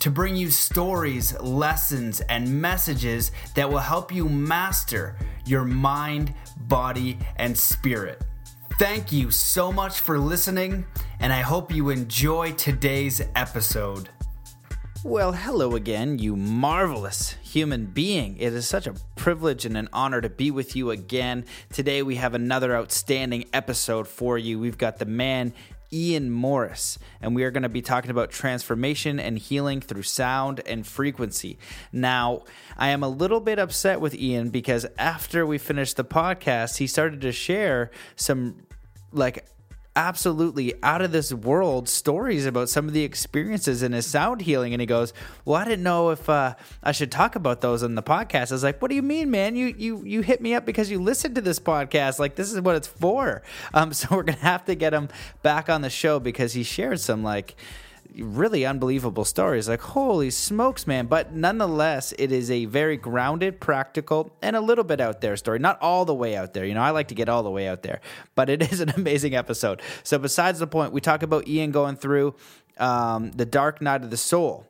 to bring you stories, lessons, and messages that will help you master your mind, body, and spirit. Thank you so much for listening, and I hope you enjoy today's episode. Well, hello again, you marvelous human being. It is such a privilege and an honor to be with you again. Today, we have another outstanding episode for you. We've got the man Ian Morris, and we are going to be talking about transformation and healing through sound and frequency. Now, I am a little bit upset with Ian because after we finished the podcast, he started to share some like absolutely out of this world stories about some of the experiences in his sound healing. And he goes well i didn't know if uh, i should talk about those on the podcast. I was like what do you mean man? You you you hit me up because you listened to this podcast. Like this is what it's for. Um, so we're gonna have to get him back on the show because he shared some like really unbelievable stories. Like, holy smokes, man. But nonetheless, it is a very grounded, practical, and a little bit out there story. Not all the way out there. You know, I like to get all the way out there, but it is an amazing episode. So, besides the point, we talk about Ian going through um, the dark night of the soul.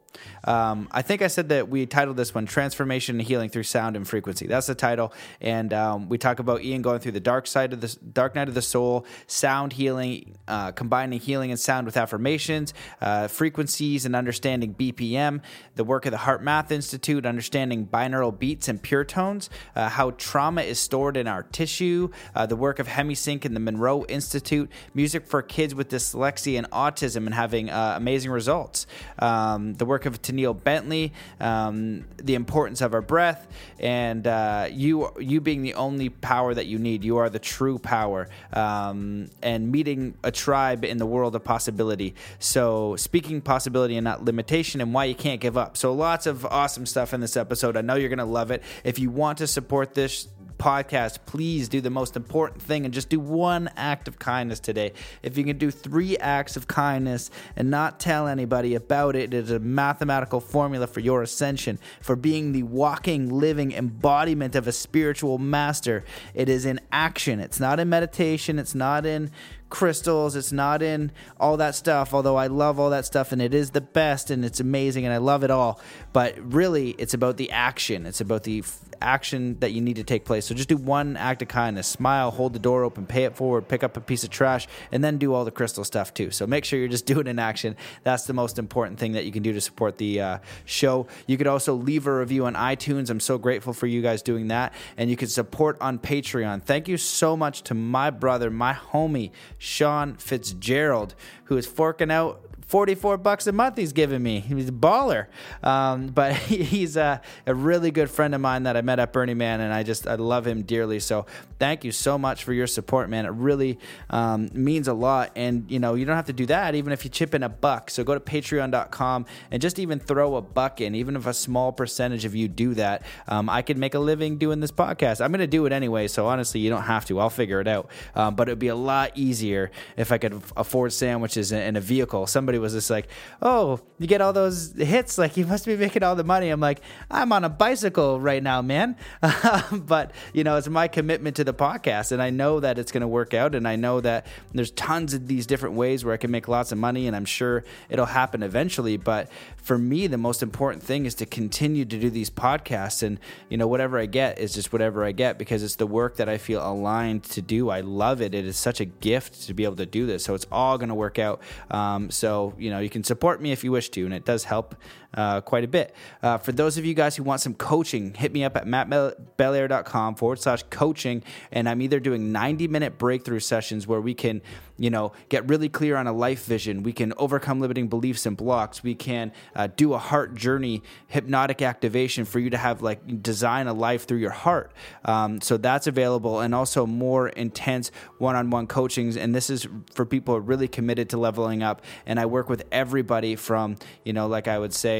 Um, I think I said that we titled this one "Transformation and Healing Through Sound and Frequency." That's the title, and um, we talk about Ian going through the dark side of the dark night of the soul, sound healing, uh, combining healing and sound with affirmations, uh, frequencies, and understanding BPM. The work of the HeartMath Institute, understanding binaural beats and pure tones, uh, how trauma is stored in our tissue. Uh, the work of HemiSync and the Monroe Institute, music for kids with dyslexia and autism, and having uh, amazing results. Um, the work of Taneal Bentley, um, the importance of our breath, and uh, you you being the only power that you need. You are the true power, um, and meeting a tribe in the world of possibility. So speaking possibility and not limitation, and why you can't give up. So lots of awesome stuff in this episode. I know you're gonna love it. If you want to support this podcast, please do the most important thing and just do one act of kindness today. If you can do three acts of kindness and not tell anybody about it, it is a mathematical formula for your ascension, for being the walking, living embodiment of a spiritual master. It is in action, it's not in meditation, it's not in crystals. It's not in all that stuff, although I love all that stuff and it is the best and it's amazing and I love it all. But really, it's about the action. It's about the action that you need to take place. So just do one act of kindness smile, hold the door open, pay it forward, pick up a piece of trash, and then do all the crystal stuff too. So make sure you're just doing an action. That's the most important thing that you can do to support the uh, show. You could also leave a review on iTunes. I'm so grateful for you guys doing that. And you can support on Patreon. Thank you so much to my brother, my homie, Sean Fitzgerald, who is forking out 44 bucks a month he's giving me. He's a baller. Um, but he's a, a, really good friend of mine that I met at Burning Man, and I just I love him dearly. So thank you so much for your support, man. It really um, means a lot. And, you know, you don't have to do that even if you chip in a buck. So go to patreon.com and just even throw a buck in, even if a small percentage of you do that. Um, I could make a living doing this podcast. I'm going to do it anyway. So honestly, you don't have to. I'll figure it out. Um, but it would be a lot easier if I could afford sandwiches in a vehicle. Somebody was just like, "Oh, you get all those hits, like you must be making all the money." I'm like, "I'm on a bicycle right now, man." but you know, it's my commitment to the podcast, and I know that it's going to work out, and I know that there's tons of these different ways where I can make lots of money, and I'm sure it'll happen eventually. But for me, the most important thing is to continue to do these podcasts, and you know, whatever I get is just whatever I get because it's the work that I feel aligned to do. I love it. It is such a gift to be able to do this. So it's all going to work out. Um, so you know, you can support me if you wish to, and it does help uh, quite a bit. Uh, for those of you guys who want some coaching, hit me up at mattbelair.com forward slash coaching. And I'm either doing 90 minute breakthrough sessions where we can, you know, get really clear on a life vision. We can overcome limiting beliefs and blocks. We can uh, do a heart journey hypnotic activation for you to have like design a life through your heart. Um, so that's available. And also more intense one on one coachings. And this is for people who are really committed to leveling up. And I work with everybody from, you know, like I would say,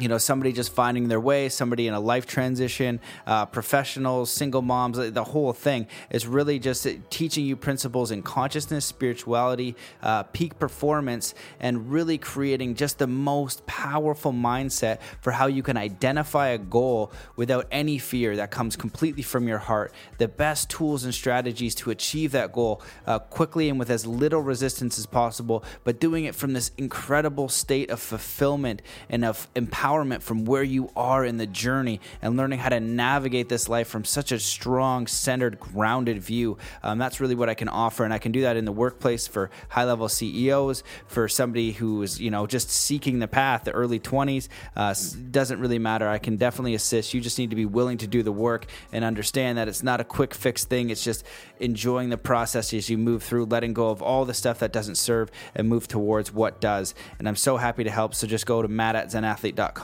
you know somebody just finding their way somebody in a life transition uh, professionals single moms the whole thing. Is really just teaching you principles in consciousness spirituality uh, peak performance and really creating just the most powerful mindset for how you can identify a goal without any fear that comes completely from your heart. The best tools and strategies to achieve that goal uh, quickly and with as little resistance as possible but doing it from this incredible state of fulfillment and of empowerment empowerment from where you are in the journey and learning how to navigate this life from such a strong, centered, grounded view. Um, that's really what I can offer. And I can do that in the workplace for high level CEOs, for somebody who is, you know, just seeking the path, the early 20s. Uh, doesn't really matter. I can definitely assist. You just need to be willing to do the work and understand that it's not a quick fix thing. It's just enjoying the process as you move through, letting go of all the stuff that doesn't serve and move towards what does. And I'm so happy to help. So just go to matt at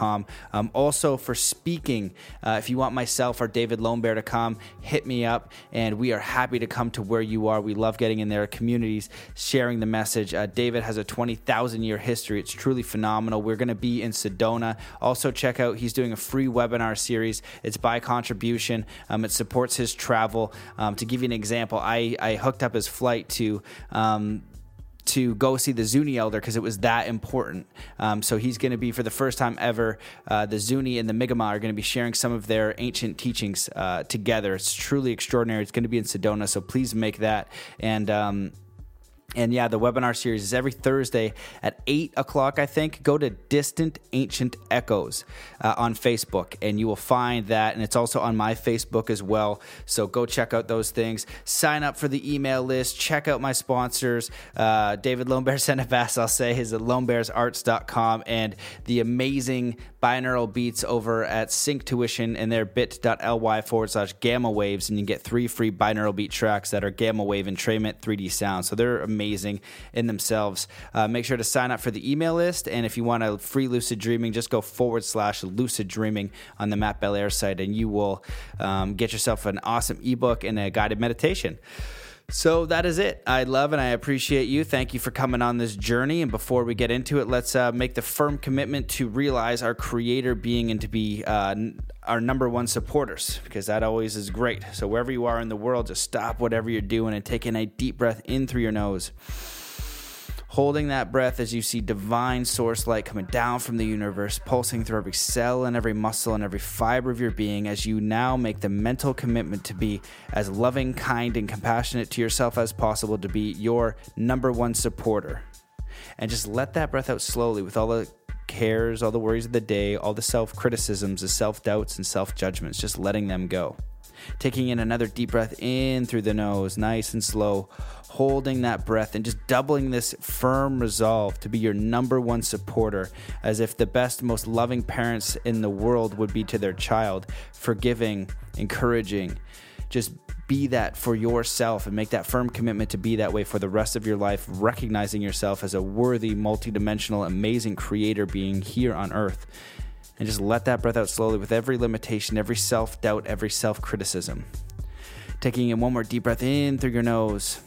um, also, for speaking, uh, if you want myself or David Bear to come, hit me up, and we are happy to come to where you are. We love getting in their communities, sharing the message. Uh, David has a 20,000 year history. It's truly phenomenal. We're going to be in Sedona. Also, check out, he's doing a free webinar series. It's by contribution, um, it supports his travel. Um, to give you an example, I, I hooked up his flight to um, to go see the Zuni elder because it was that important. Um, so he's going to be, for the first time ever, uh, the Zuni and the Mi'kmaq are going to be sharing some of their ancient teachings uh, together. It's truly extraordinary. It's going to be in Sedona, so please make that. And um, and yeah, the webinar series is every Thursday at 8 o'clock, I think. Go to Distant Ancient Echoes uh, on Facebook, and you will find that. And it's also on my Facebook as well. So go check out those things. Sign up for the email list. Check out my sponsors. Uh, David it fast, I'll say, is at lonebearsarts.com and the amazing binaural beats over at Synctuition and their bit.ly forward slash gamma waves. And you can get three free binaural beat tracks that are gamma wave entrainment 3D sound. So they're amazing amazing in themselves. Uh, make sure to sign up for the email list. And if you want a free lucid dreaming, just go forward slash lucid dreaming on the Matt Belair site, and you will um, get yourself an awesome ebook and a guided meditation. So that is it. I love and I appreciate you. Thank you for coming on this journey. And before we get into it, let's uh, make the firm commitment to realize our Creator being and to be uh, our number one supporters because that always is great. So wherever you are in the world, just stop whatever you're doing and take in a deep breath in through your nose holding that breath as you see divine source light coming down from the universe, pulsing through every cell and every muscle and every fiber of your being as you now make the mental commitment to be as loving, kind, and compassionate to yourself as possible to be your number one supporter. And just let that breath out slowly with all the cares, all the worries of the day, all the self criticisms, the self doubts, and self judgments, just letting them go. Taking in another deep breath in through the nose, nice and slow, holding that breath and just doubling this firm resolve to be your number one supporter, as if the best, most loving parents in the world would be to their child, forgiving, encouraging. Just be that for yourself and make that firm commitment to be that way for the rest of your life, recognizing yourself as a worthy, multidimensional, amazing creator being here on earth and just let that breath out slowly with every limitation, every self doubt, every self criticism. Taking in one more deep breath in through your nose,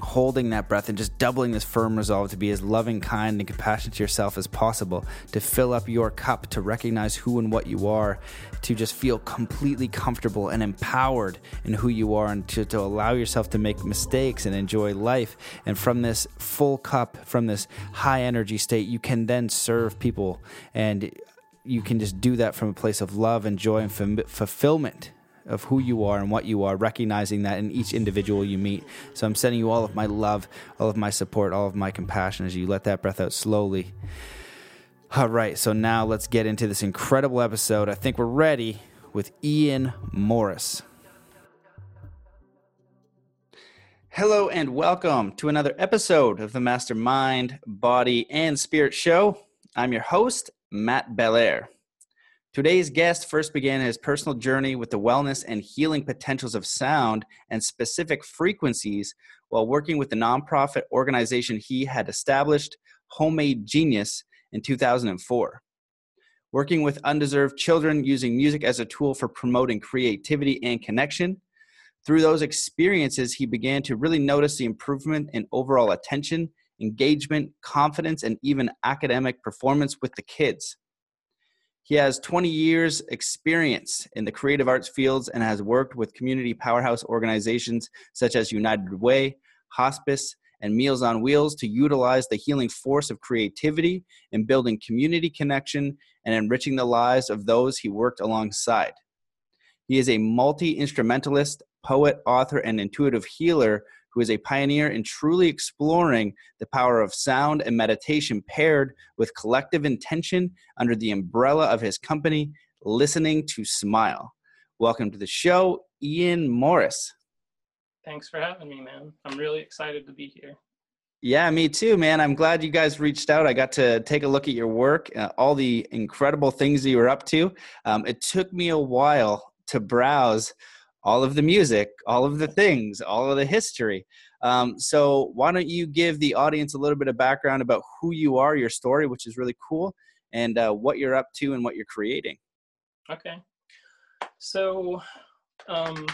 holding that breath and just doubling this firm resolve to be as loving, kind, and compassionate to yourself as possible, to fill up your cup, to recognize who and what you are, to just feel completely comfortable and empowered in who you are, and to, to allow yourself to make mistakes and enjoy life. And from this full cup, from this high energy state, you can then serve people and you can just do that from a place of love and joy and f- fulfillment of who you are and what you are, recognizing that in each individual you meet. So I'm sending you all of my love, all of my support, all of my compassion as you let that breath out slowly. All right, so now let's get into this incredible episode. I think we're ready with Ian Morris. Hello and welcome to another episode of the Mastermind, Body, and Spirit Show. I'm your host, Matt Belair. Today's guest first began his personal journey with the wellness and healing potentials of sound and specific frequencies while working with the nonprofit organization he had established, Homemade Genius, in 2004. Working with undeserved children using music as a tool for promoting creativity and connection. Through those experiences, he began to really notice the improvement in overall attention engagement, confidence, and even academic performance with the kids. He has 20 years experience in the creative arts fields and has worked with community powerhouse organizations such as United Way, Hospice, and Meals on Wheels to utilize the healing force of creativity in building community connection and enriching the lives of those he worked alongside. He is a multi instrumentalist, poet, author, and intuitive healer who is a pioneer in truly exploring the power of sound and meditation paired with collective intention under the umbrella of his company, Listening to Smile. Welcome to the show, Ian Morris. Thanks for having me, man. I'm really excited to be here. Yeah, me too, man. I'm glad you guys reached out. I got to take a look at your work, uh, all the incredible things that you were up to. Um, it took me a while to browse all of the music, all of the things, all of the history. Um, so, why don't you give the audience a little bit of background about who you are, your story, which is really cool, and uh, what you're up to and what you're creating? Okay. So, um,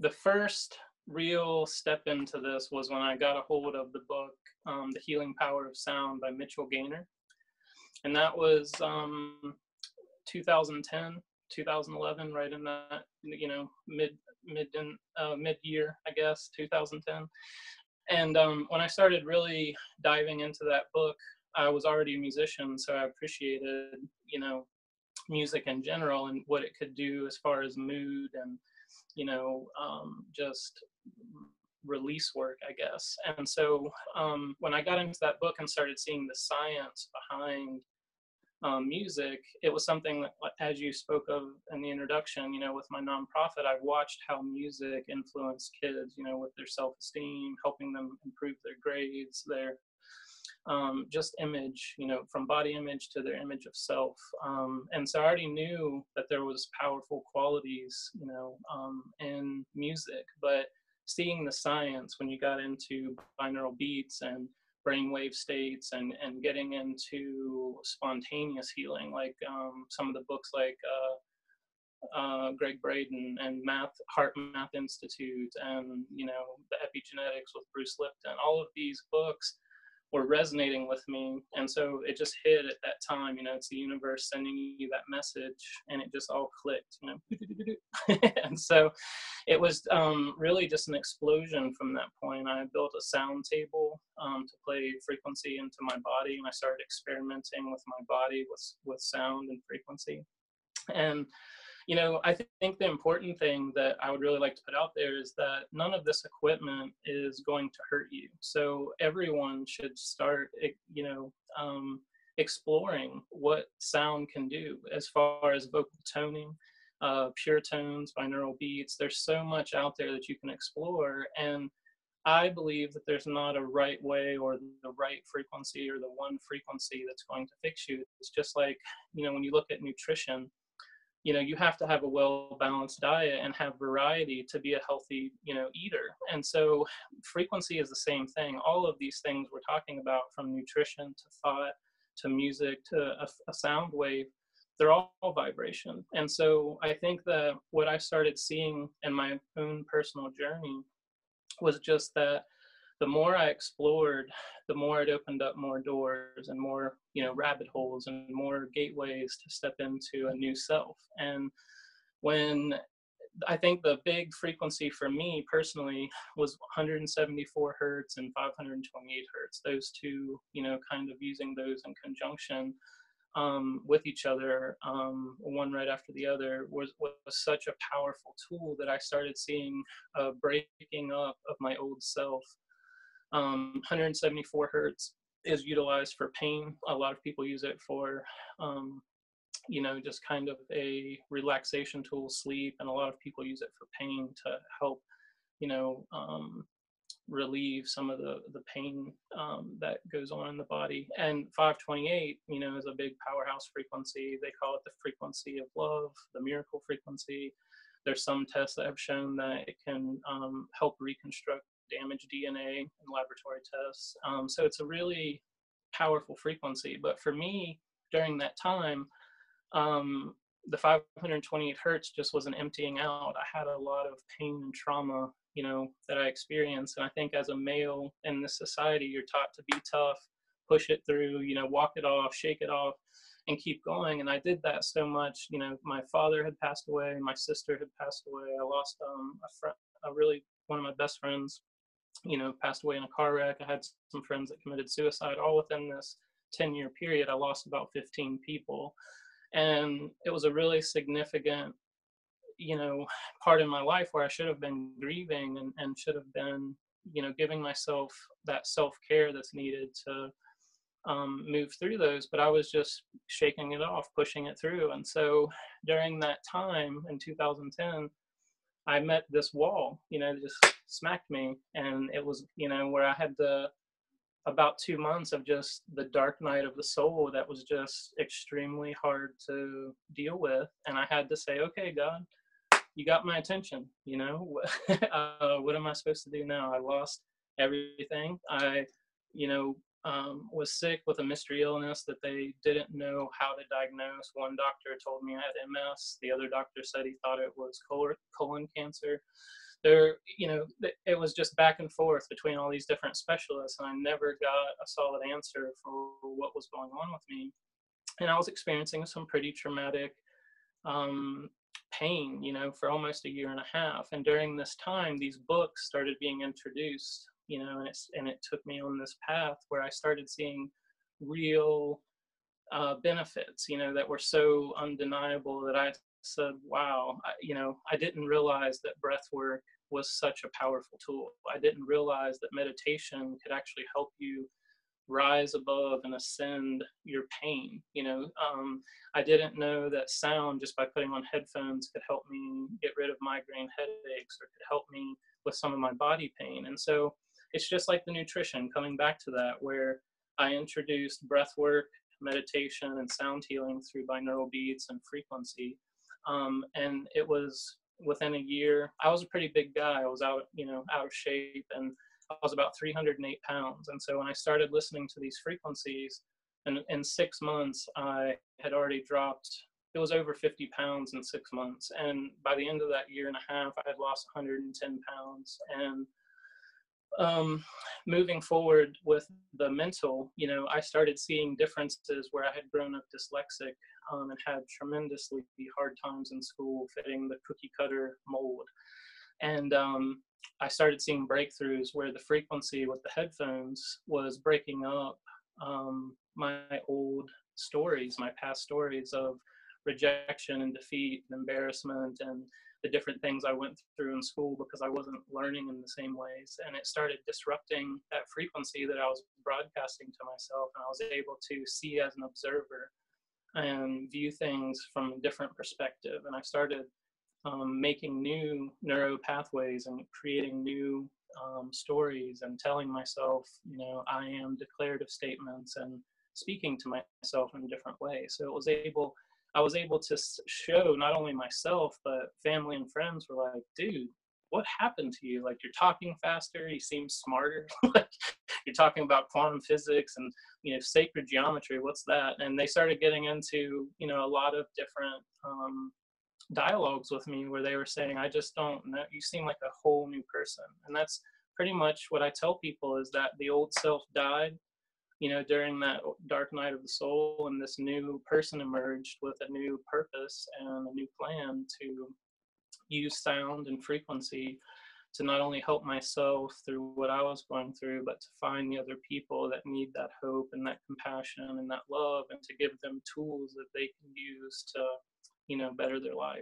the first real step into this was when I got a hold of the book, um, The Healing Power of Sound by Mitchell Gaynor. And that was um, 2010, 2011, right in that, you know, mid, mid, uh, mid year, I guess, 2010. And um, when I started really diving into that book, I was already a musician, so I appreciated, you know, music in general and what it could do as far as mood and you know, um, just release work, I guess. And so um, when I got into that book and started seeing the science behind um, music, it was something that, as you spoke of in the introduction, you know, with my nonprofit, I've watched how music influenced kids, you know, with their self esteem, helping them improve their grades, their um, just image, you know, from body image to their image of self. Um, and so I already knew that there was powerful qualities, you know, um, in music, but seeing the science when you got into binaural beats and brainwave states and, and getting into spontaneous healing, like um, some of the books like uh, uh, Gregg Braden and Math HeartMath Institute and you know the epigenetics with Bruce Lipton. All of these books were resonating with me. And so it just hit at that time you know it's the universe sending you that message and it just all clicked you know. And so it was um, really just an explosion from that point. I built a sound table um, to play frequency into my body and i started experimenting with my body with with sound and frequency. And you know, I think the important thing that I would really like to put out there is that none of this equipment is going to hurt you. So everyone should start, eh, you know, um, exploring what sound can do as far as vocal toning, uh, pure tones, binaural beats. There's so much out there that you can explore. And I believe that there's not a right way or the right frequency or the one frequency that's going to fix you. It's just like, you know, when you look at nutrition, you know you have to have a well balanced diet and have variety to be a healthy you know eater. And so frequency is the same thing. All of these things we're talking about from nutrition to thought to music to a, a sound wave they're all vibration. And so i think that what i started seeing in my own personal journey was just that the more I explored, the more it opened up more doors and more, you know, rabbit holes and more gateways to step into a new self. And when I think the big frequency for me personally was 174 hertz and 528 hertz. Those two, you know, kind of using those in conjunction um, with each other, um, one right after the other, was, was such a powerful tool that I started seeing a breaking up of my old self um, 174 hertz is utilized for pain. A lot of people use it for, um, you know, just kind of a relaxation tool, sleep, and a lot of people use it for pain to help, you know, um, relieve some of the the pain um, that goes on in the body. And 528, you know, is a big powerhouse frequency. They call it the frequency of love, the miracle frequency. There's some tests that have shown that it can um, help reconstruct damaged DNA in laboratory tests. Um, so it's a really powerful frequency. But for me, during that time, um, the 528 hertz just wasn't emptying out. I had a lot of pain and trauma, you know, that I experienced. And I think as a male in this society, you're taught to be tough, push it through, you know, walk it off, shake it off. and keep going. And I did that so much. You know, my father had passed away, my sister had passed away. I lost um, a friend, a really one of my best friends. You know, passed away in a car wreck. I had some friends that committed suicide. All within this 10 year period, I lost about 15 people, and it was a really significant you know part in my life where i should have been grieving and, and should have been you know giving myself that self-care that's needed to um, move through those but i was just shaking it off pushing it through and so during that time in 2010 i met this wall you know just smacked me and it was you know where i had the about two months of just the dark night of the soul that was just extremely hard to deal with and i had to say okay god you got my attention you know uh, what am i supposed to do now? I lost everything. I you know um, was sick with a mystery illness that they didn't know how to diagnose. One doctor told me i had ms the other doctor said he thought it was colon cancer. There you know it was just back and forth between all these different specialists and i never got a solid answer for what was going on with me. And i was experiencing some pretty traumatic um, pain, you know, for almost a year and a half. And during this time, these books started being introduced, you know, and, it's, and it took me on this path where I started seeing real uh, benefits, you know, that were so undeniable that I said, wow, I, you know, I didn't realize that breath work was such a powerful tool. I didn't realize that meditation could actually help you rise above and ascend your pain you know um, i didn't know that sound just by putting on headphones could help me get rid of migraine headaches or could help me with some of my body pain and so it's just like the nutrition coming back to that where i introduced breath work meditation and sound healing through binaural beats and frequency um, and it was within a year i was a pretty big guy i was out you know out of shape and I was about 308 pounds. And so when I started listening to these frequencies, and in six months, I had already dropped, it was over 50 pounds in six months. And by the end of that year and a half, I had lost 110 pounds. And um, moving forward with the mental, you know, I started seeing differences where I had grown up dyslexic um, and had tremendously hard times in school fitting the cookie cutter mold. And um, I started seeing breakthroughs where the frequency with the headphones was breaking up um, my old stories, my past stories of rejection and defeat and embarrassment and the different things I went through in school because I wasn't learning in the same ways. And it started disrupting that frequency that I was broadcasting to myself. And I was able to see as an observer and view things from a different perspective. And I started um, making new neuro pathways and creating new um, stories and telling myself, you know, I am declarative statements and speaking to myself in a different way. So it was able, I was able to show not only myself, but family and friends were like, dude, what happened to you? Like you're talking faster, you seem smarter. like you're talking about quantum physics and you know sacred geometry. What's that? And they started getting into you know a lot of different um, dialogues with me where they were saying, I just don't know, you seem like a whole new person. And that's pretty much what I tell people is that the old self died, you know, during that dark night of the soul, and this new person emerged with a new purpose and a new plan to use sound and frequency to not only help myself through what I was going through, but to find the other people that need that hope and that compassion and that love, and to give them tools that they can use to you know better their life.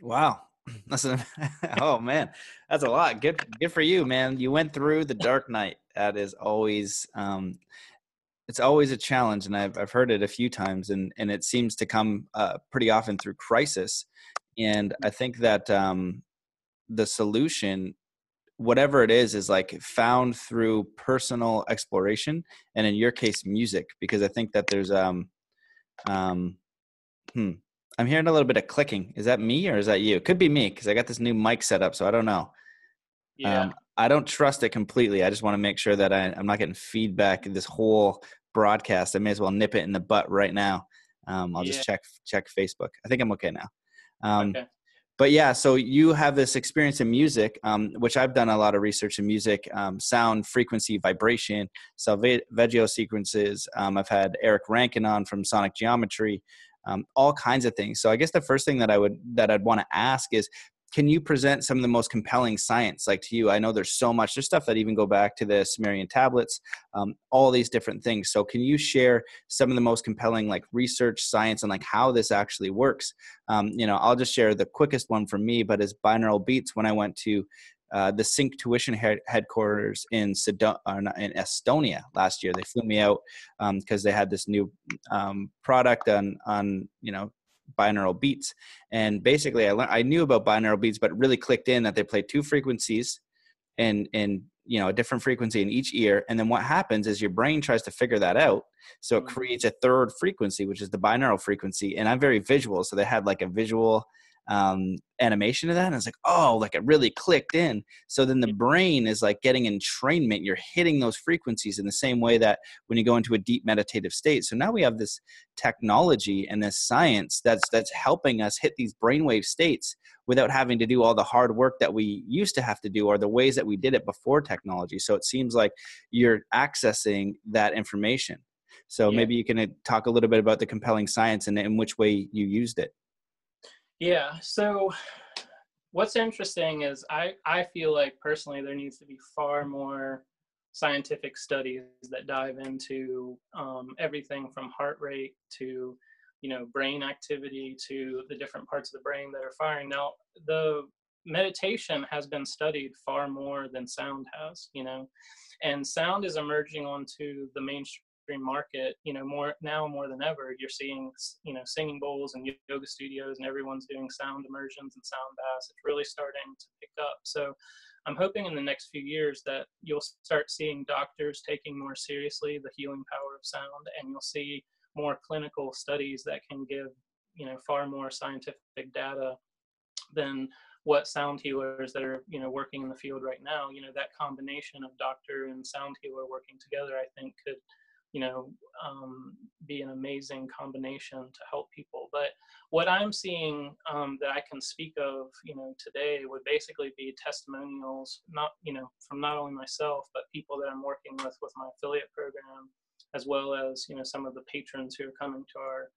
Wow that's a, oh man. That's a lot. Good good for you man. You went through the dark night. That is always um it's always a challenge and i've, I've heard it a few times and and it seems to come uh, pretty often through crisis and i think that um the solution whatever it is is like found through personal exploration and in your case music because i think that there's um um, hmm. I'm hearing a little bit of clicking. Is that me or is that you? Could be me because I got this new mic set up, so I don't know. Yeah. Um, I don't trust it completely. I just want to make sure that I, am not getting feedback this whole broadcast. I may as well nip it in the butt right now. Um, I'll yeah. just check check Facebook. I think I'm okay now. Um, okay. but yeah, so you have this experience in music, um, which I've done a lot of research in music, um, sound, frequency, vibration, solfeggio sequences. Um, I've had Eric Rankin on from Sonic Geometry, um, all kinds of things. So I guess the first thing that I would that I'd want to ask is, can you present some of the most compelling science like to you? I know there's so much there's stuff that even go back to the sumerian tablets um, all these different things. So can you share some of the most compelling like research science and like how this actually works? Um, you know i'll just share the quickest one for me but as binaural beats. When i went to uh, the Synctuition head- headquarters in, Sedo- in Estonia last year. They flew me out because um, they had this new um, product on on you know binaural beats. And basically, I learned, I knew about binaural beats, but really clicked in that they play two frequencies and and you know a different frequency in each ear. And then what happens is your brain tries to figure that out, so it mm. creates a third frequency, which is the binaural frequency. And I'm very visual, so they had like a visual um, animation of that. And I was like, oh, like it really clicked in. So then the brain is like getting entrainment. You're hitting those frequencies in the same way that when you go into a deep meditative state. So now we have this technology and this science that's that's helping us hit these brainwave states without having to do all the hard work that we used to have to do or the ways that we did it before technology. So it seems like you're accessing that information. So yeah. maybe you can uh, talk a little bit about the compelling science and in which way you used it. Yeah. So what's interesting is I, I feel like personally there needs to be far more scientific studies that dive into um, everything from heart rate to you know brain activity to the different parts of the brain that are firing now the meditation has been studied far more than sound has you know and sound is emerging onto the mainstream market, you know, more now more than ever, you're seeing, you know, singing bowls and yoga studios and everyone's doing sound immersions and sound baths. It's really starting to pick up. So I'm hoping in the next few years that you'll start seeing doctors taking more seriously the healing power of sound and you'll see more clinical studies that can give, you know, far more scientific data than what sound healers that are you know working in the field right now you know that combination of doctor and sound healer working together i think could you know um, be an amazing combination to help people. But what i'm seeing um, that i can speak of you know today would basically be testimonials not you know from not only myself but people that i'm working with with my affiliate program as well as you know some of the patrons who are coming to our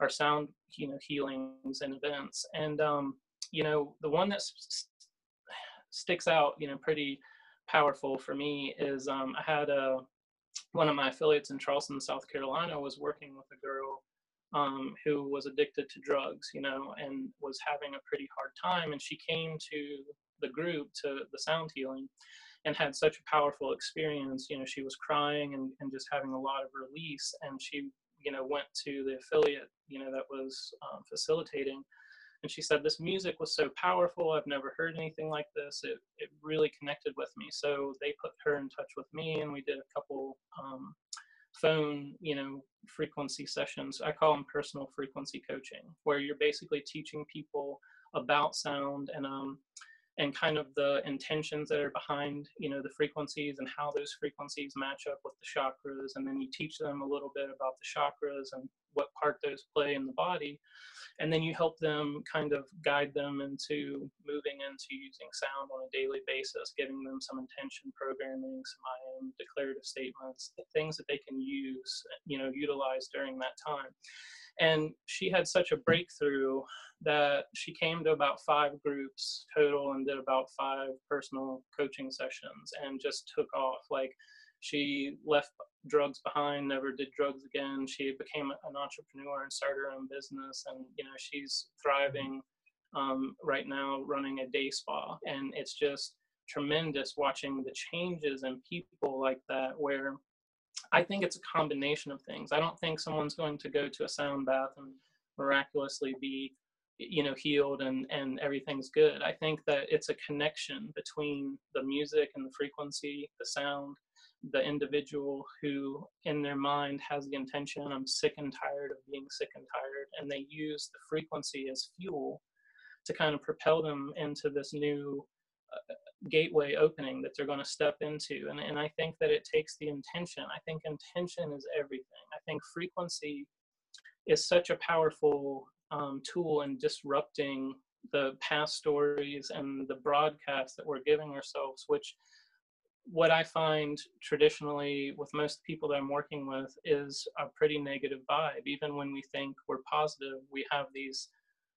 our sound you know healings and events. And um, you know the one that sticks out you know pretty powerful for me is um, i had a one of my affiliates in Charleston, South Carolina, was working with a girl um, who was addicted to drugs, you know, and was having a pretty hard time. And she came to the group, to the sound healing, and had such a powerful experience. You know, she was crying and, and just having a lot of release. And she, you know, went to the affiliate, you know, that was um, facilitating and she said this music was so powerful i've never heard anything like this. It, it really connected with me. So they put her in touch with me and we did a couple um, phone you know frequency sessions. I call them personal frequency coaching where you're basically teaching people about sound and um, and kind of the intentions that are behind you know the frequencies and how those frequencies match up with the chakras. And then you teach them a little bit about the chakras and what part those play in the body. And then you help them kind of guide them into moving into using sound on a daily basis giving them some intention programming some i am declarative statements things that they can use you know utilize during that time and she had such a breakthrough that she came to about five groups total and did about five personal coaching sessions and just took off. Like she left drugs behind never did drugs again. She became an entrepreneur and started her own business and you know she's thriving um, right now running a day spa. And it's just tremendous watching the changes in people like that where I think it's a combination of things. I don't think someone's going to go to a sound bath and miraculously be, you know, healed and, and everything's good. I think that it's a connection between the music and the frequency, the sound, the individual who in their mind has the intention, I'm sick and tired of being sick and tired, and they use the frequency as fuel to kind of propel them into this new gateway opening that they're going to step into. And, and I think that it takes the intention. I think intention is everything. I think frequency is such a powerful um, tool in disrupting the past stories and the broadcast that we're giving ourselves, which what I find traditionally with most people that I'm working with is a pretty negative vibe. Even when we think we're positive, we have these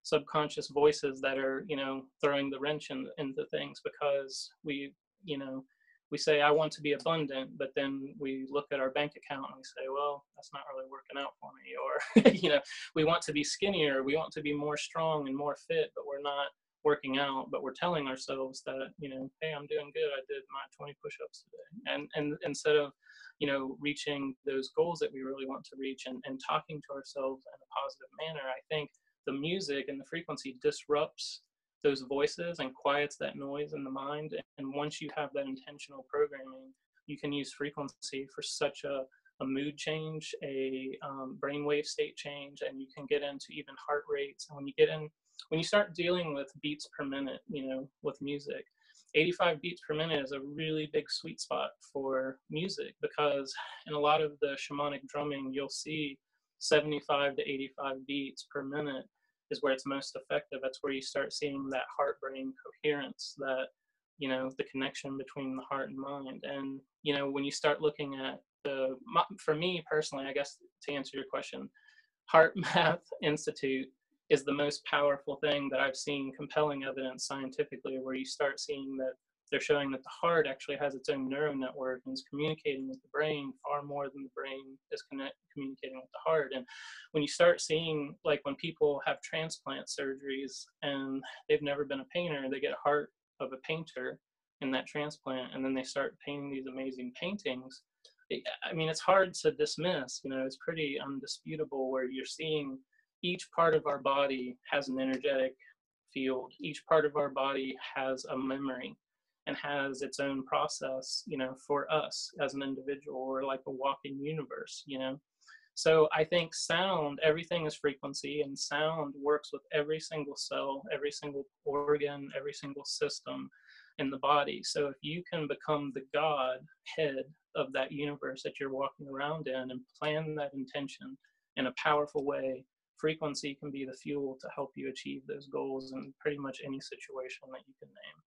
subconscious voices that are, you know, throwing the wrench in, into things because we, you know, we say I want to be abundant, but then we look at our bank account and we say, well, that's not really working out for me. Or you know, we want to be skinnier, we want to be more strong and more fit, but we're not working out, but we're telling ourselves that, you know, hey, I'm doing good. I did my 20 push-ups today. And and instead of, you know, reaching those goals that we really want to reach and, and talking to ourselves in a positive manner, I think the music and the frequency disrupts those voices and quiets that noise in the mind. And once you have that intentional programming, you can use frequency for such a, a mood change, a um, brainwave state change, and you can get into even heart rates. And when you get in, when you start dealing with beats per minute, you know, with music, 85 beats per minute is a really big sweet spot for music because in a lot of the shamanic drumming, you'll see 75 to 85 beats per minute is where it's most effective. That's where you start seeing that heart brain coherence, that, you know, the connection between the heart and mind. And, you know, when you start looking at the, for me personally, I guess to answer your question, Heart Math Institute is the most powerful thing that I've seen compelling evidence scientifically, where you start seeing that they're showing that the heart actually has its own neural network and is communicating with the brain far more than the brain is connect, communicating with the heart. And when you start seeing, like when people have transplant surgeries and they've never been a painter, they get a heart of a painter in that transplant, and then they start painting these amazing paintings. I mean, it's hard to dismiss. You know, it's pretty undisputable where you're seeing each part of our body has an energetic field. Each part of our body has a memory and has its own process, you know, for us as an individual or like a walking universe, you know. So I think sound, everything is frequency, and sound works with every single cell, every single organ, every single system in the body. So if you can become the God head of that universe that you're walking around in and plan that intention in a powerful way, frequency can be the fuel to help you achieve those goals in pretty much any situation that you can name.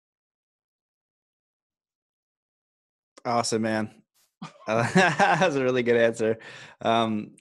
Awesome, man. Uh, that was a really good answer. Um,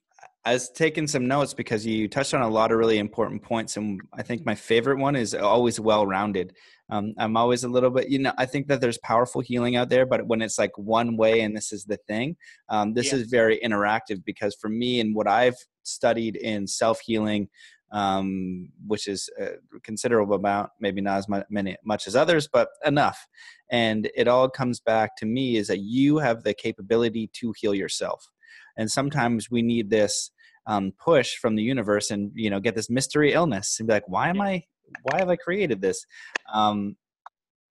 I was taking some notes because you touched on a lot of really important points, and I think my favorite one is always well-rounded. Um, I'm always a little bit, you know, I think that there's powerful healing out there, but when it's like one way and this is the thing, um, this is very interactive because for me and what I've studied in self-healing, um, which is a considerable amount, maybe not as much, many, much as others, but enough. And it all comes back to me is that you have the capability to heal yourself. And sometimes we need this um, push from the universe and, you know, get this mystery illness and be like, why am I, why have I created this? Um,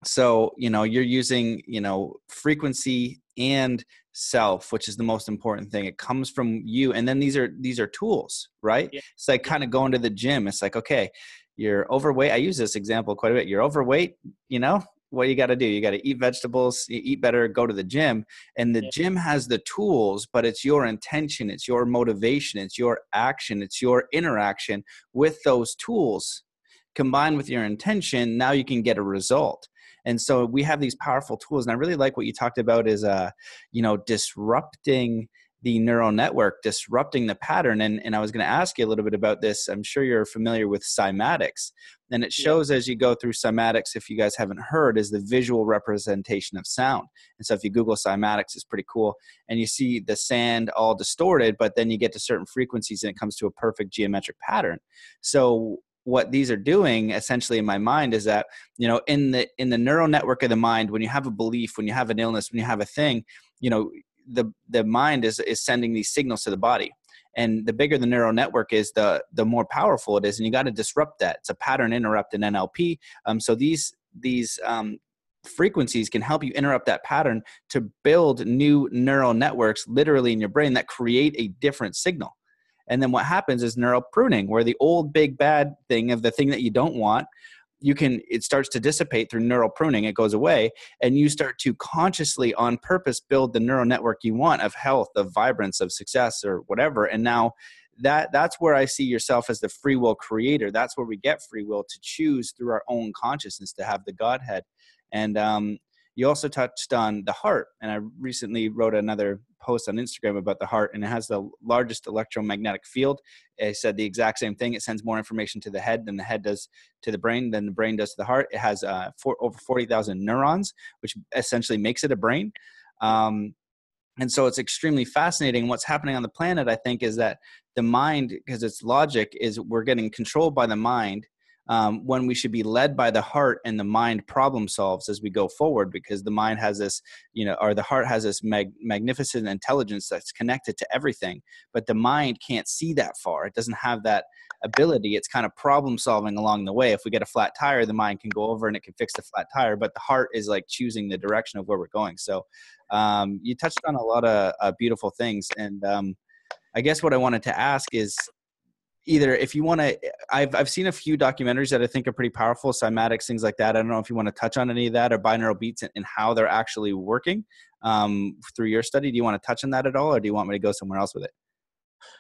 so, you know, you're using, you know, frequency and self which is the most important thing. It comes from you and then these are these are tools right? Yeah. it's like kind of going to the gym. It's like okay you're overweight. I use this example quite a bit. You're overweight you know what you got to do? You got to eat vegetables eat better go to the gym. And the yeah. gym has the tools but it's your intention it's your motivation it's your action it's your interaction with those tools. Combined with your intention now you can get a result and so we have these powerful tools and i really like what you talked about is uh you know disrupting the neural network disrupting the pattern and, and i was going to ask you a little bit about this. I'm sure you're familiar with cymatics and it shows yeah. as you go through cymatics if you guys haven't heard is the visual representation of sound. And so if you google cymatics it's pretty cool and you see the sand all distorted but then you get to certain frequencies and it comes to a perfect geometric pattern. So what these are doing essentially in my mind is that you know in the in the neural network of the mind when you have a belief when you have an illness when you have a thing you know the the mind is is sending these signals to the body. And the bigger the neural network is the the more powerful it is and you got to disrupt that. It's a pattern interrupt in nlp um, so these these um, frequencies can help you interrupt that pattern to build new neural networks literally in your brain that create a different signal and then what happens is neural pruning, where the old big bad thing of the thing that you don't want, you can it starts to dissipate through neural pruning it goes away and you start to consciously on purpose build the neural network you want of health of vibrance of success or whatever. And now that that's where i see yourself as the free will creator. That's where we get free will to choose through our own consciousness to have the godhead. And um, you also touched on the heart and i recently wrote another post on instagram about the heart and it has the largest electromagnetic field. It said the exact same thing. It sends more information to the head than the head does to the brain than the brain does to the heart. It has uh, four, over 40000 neurons which essentially makes it a brain. Um, and so it's extremely fascinating. What's happening on the planet i think is that the mind because it's logic is we're getting controlled by the mind um, when we should be led by the heart and the mind problem solves as we go forward because the mind has this you know or the heart has this mag- magnificent intelligence that's connected to everything but the mind can't see that far. It doesn't have that ability. It's kind of problem solving along the way. If we get a flat tire the mind can go over and it can fix the flat tire but the heart is like choosing the direction of where we're going. So um, you touched on a lot of uh, beautiful things and um, i guess what i wanted to ask is either if you want to I've, I've seen a few documentaries that i think are pretty powerful cymatics things like that. I don't know if you want to touch on any of that or binaural beats and, and how they're actually working um, through your study. Do you want to touch on that at all or do you want me to go somewhere else with it?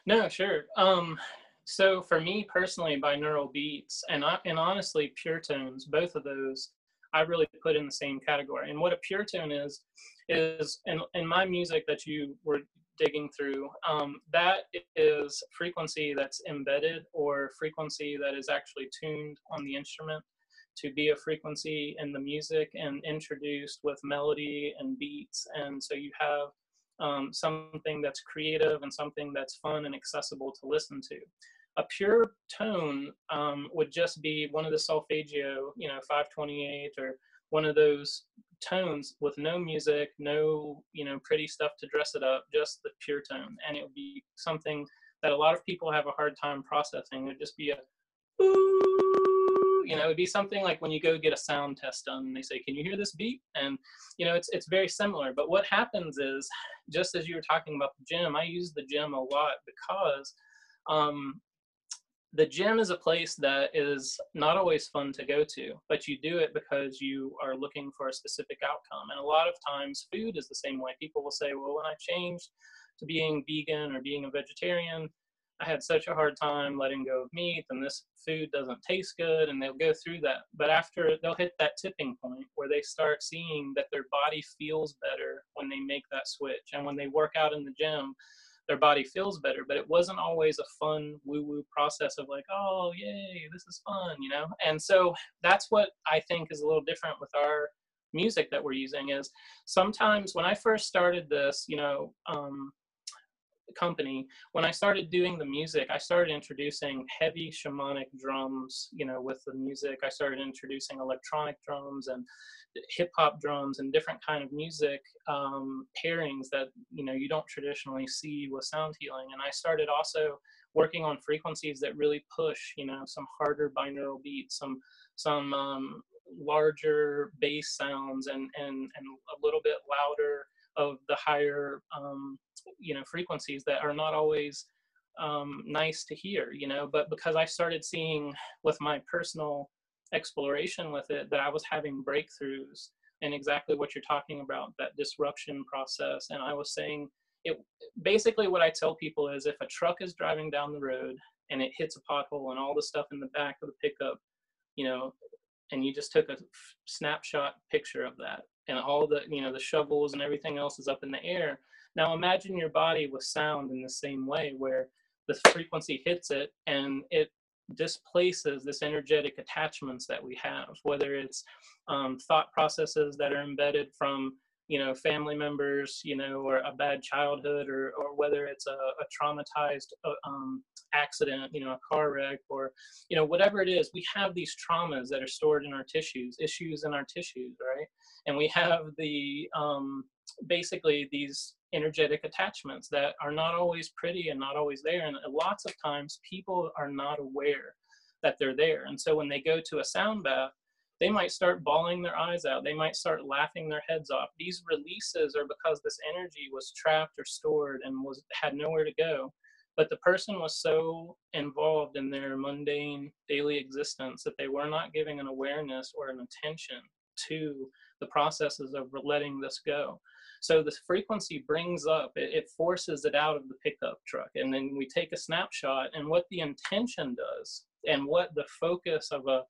No sure. Um, so for me personally binaural beats and I, and honestly pure tones both of those i really put in the same category. And what a pure tone is is in, in my music that you were digging through. Um, that is frequency that's embedded or frequency that is actually tuned on the instrument to be a frequency in the music and introduced with melody and beats. And so you have um, something that's creative and something that's fun and accessible to listen to. A pure tone um, would just be one of the solfeggio, you know, 528 or one of those tones with no music, no you know pretty stuff to dress it up, just the pure tone, and it would be something that a lot of people have a hard time processing. It'd just be a you know, it'd be something like when you go get a sound test done and they say, "Can you hear this beat?" And you know, it's it's very similar. But what happens is, just as you were talking about the gym, I use the gym a lot because um, the gym is a place that is not always fun to go to, but you do it because you are looking for a specific outcome. And a lot of times, food is the same way. People will say, well, when I changed to being vegan or being a vegetarian, I had such a hard time letting go of meat, and this food doesn't taste good, and they'll go through that. But after they'll hit that tipping point where they start seeing that their body feels better when they make that switch. And when they work out in the gym, their body feels better but it wasn't always a fun woo woo process of like oh yay this is fun you know? And so that's what i think is a little different with our music that we're using is sometimes when i first started this you know um, company when i started doing the music i started introducing heavy shamanic drums you know with the music i started introducing electronic drums and hip hop drums and different kind of music um, pairings that you know you don't traditionally see with sound healing. And I started also working on frequencies that really push you know some harder binaural beats, some some um, larger bass sounds, and and and a little bit louder of the higher um, you know frequencies that are not always um, nice to hear, you know. But because I started seeing with my personal exploration with it that I was having breakthroughs and exactly what you're talking about that disruption process. And I was saying, it basically what I tell people is if a truck is driving down the road and it hits a pothole and all the stuff in the back of the pickup, you know, and you just took a snapshot picture of that and all the, you know, the shovels and everything else is up in the air. Now imagine your body with sound in the same way where the frequency hits it and it displaces this energetic attachments that we have, whether it's um, thought processes that are embedded from you know family members you know or a bad childhood or or whether it's a, a traumatized uh, um, accident you know a car wreck or you know whatever it is we have these traumas that are stored in our tissues issues in our tissues right and we have the um, basically these energetic attachments that are not always pretty and not always there. And lots of times people are not aware that they're there. And so when they go to a sound bath, they might start bawling their eyes out. They might start laughing their heads off. These releases are because this energy was trapped or stored and was had nowhere to go. But the person was so involved in their mundane daily existence that they were not giving an awareness or an attention to the processes of letting this go. So the frequency brings up, it, it, forces it out of the pickup truck. And then we take a snapshot and what the intention does and what the focus of a,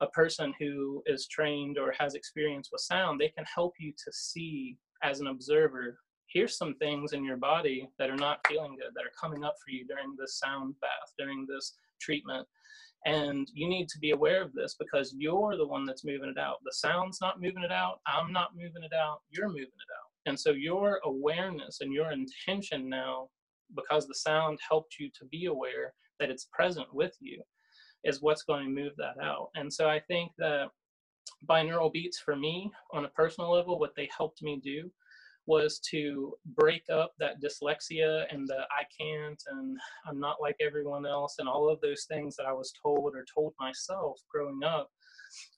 a person who is trained or has experience with sound, they can help you to see as an observer here's some things in your body that are not feeling good, that are coming up for you during this sound bath, during this treatment. And you need to be aware of this because you're the one that's moving it out. The sound's not moving it out. I'm not moving it out. You're moving it out. And so your awareness and your intention now, because the sound helped you to be aware that it's present with you, is what's going to move that out. And so I think that binaural beats for me on a personal level, what they helped me do was to break up that dyslexia and the I can't and I'm not like everyone else and all of those things that I was told or told myself growing up.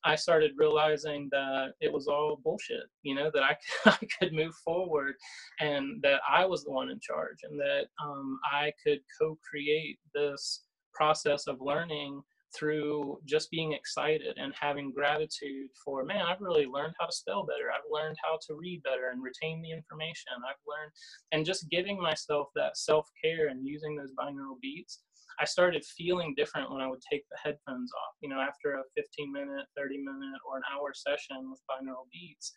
I started realizing that it was all bullshit, you know, that I, I could move forward and that I was the one in charge and that um, I could co create this process of learning through just being excited and having gratitude for man i've really learned how to spell better. I've learned how to read better and retain the information. I've learned and just giving myself that self-care and using those binaural beats i started feeling different when i would take the headphones off. You know after a 15 minute 30 minute or an hour session with binaural beats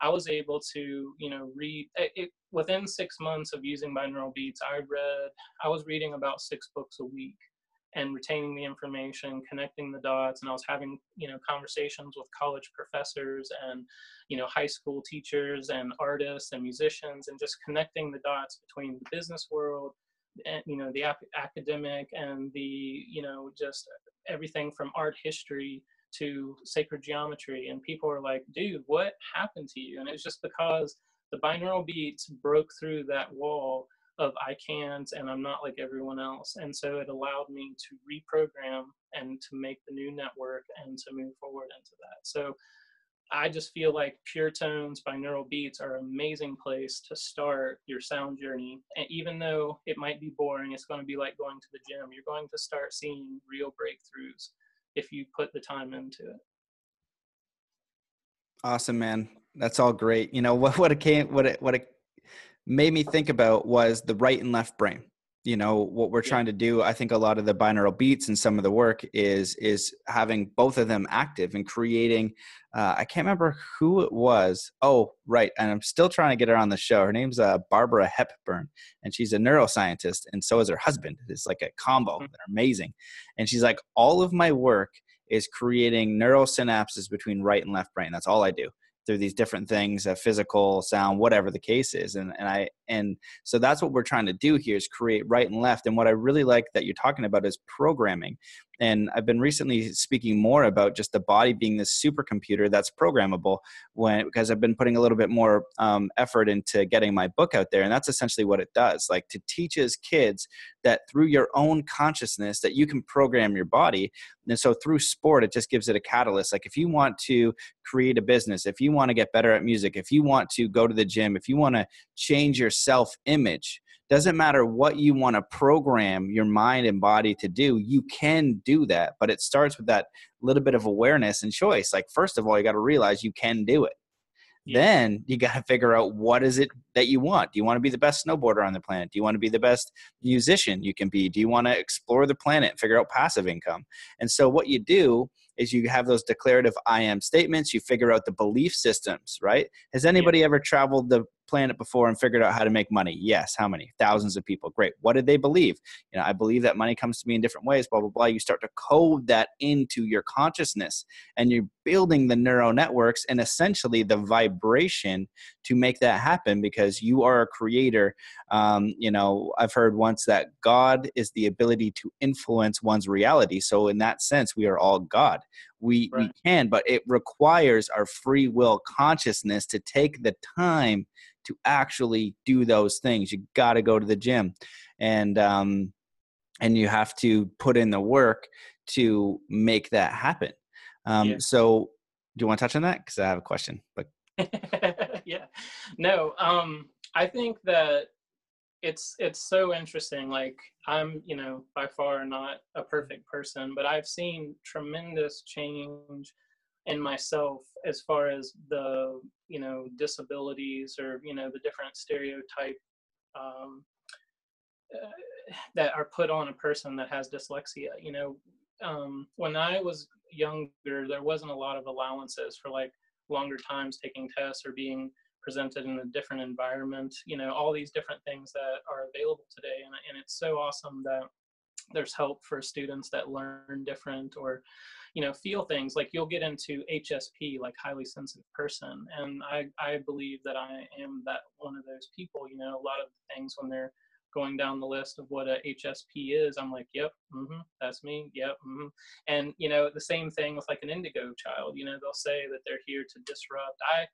I was able to, you know, read it, it, within six months of using binaural beats. I read, I was reading about six books a week, and retaining the information, connecting the dots. And I was having, you know, conversations with college professors and, you know, high school teachers and artists and musicians and just connecting the dots between the business world and, you know, the academic and the, you know, just everything from art history to sacred geometry. And people are like, dude, what happened to you? And it's just because the binaural beats broke through that wall of I can't and I'm not like everyone else. And so it allowed me to reprogram and to make the new network and to move forward into that. So I just feel like Pure Tones binaural beats are an amazing place to start your sound journey. And even though it might be boring, it's going to be like going to the gym. You're going to start seeing real breakthroughs if you put the time into it. Awesome, man. That's all great. You know what? What it came, what it, what it made me think about was the right and left brain. You know what we're trying to do i think a lot of the binaural beats and some of the work is is having both of them active and creating uh, i can't remember who it was. Oh right and i'm still trying to get her on the show. Her name's uh, barbara hepburn and she's a neuroscientist and so is her husband. It's like a combo. Mm-hmm. they're amazing. And she's like all of my work is creating neural synapses between right and left brain. That's all i do through these different things uh, physical sound whatever the case is and, and i and so that's what we're trying to do here is create right and left and what i really like that you're talking about is programming and i've been recently speaking more about just the body being this supercomputer that's programmable when because i've been putting a little bit more um, effort into getting my book out there and that's essentially what it does like to teaches kids that through your own consciousness that you can program your body and so through sport it just gives it a catalyst like if you want to create a business if you want to get better at music if you want to go to the gym if you want to change your self image doesn't matter what you want to program your mind and body to do you can do that but it starts with that little bit of awareness and choice. Like first of all you got to realize you can do it. Yeah. then you got to figure out what is it that you want. Do you want to be the best snowboarder on the planet? Do you want to be the best musician you can be? Do you want to explore the planet figure out passive income? And so what you do is you have those declarative i am statements. You figure out the belief systems right? Has anybody yeah. ever traveled the planet before and figured out how to make money? Yes. How many? Thousands of people. Great. What did they believe? You know, I believe that money comes to me in different ways, blah, blah, blah. You start to code that into your consciousness and you're building the neural networks and essentially the vibration to make that happen because you are a creator. Um, you know, I've heard once that God is the ability to influence one's reality. So, in that sense, we are all God we right. we can but it requires our free will consciousness to take the time to actually do those things. You got to go to the gym. And um and you have to put in the work to make that happen. Um yeah. so do you want to touch on that? Because i have a question but yeah. No um i think that it's it's so interesting like i'm you know by far not a perfect person but i've seen tremendous change in myself as far as the you know disabilities or you know the different stereotype um, uh, that are put on a person that has dyslexia you know um, when i was younger there wasn't a lot of allowances for like longer times taking tests or being presented in a different environment you know all these different things that are available today. And, and it's so awesome that there's help for students that learn different or you know feel things like you'll get into hsp like highly sensitive person and i i believe that i am that one of those people you know a lot of things when they're going down the list of what a hsp is i'm like yep mm-hmm, that's me yep mm-hmm. and you know the same thing with like an indigo child you know they'll say that they're here to disrupt i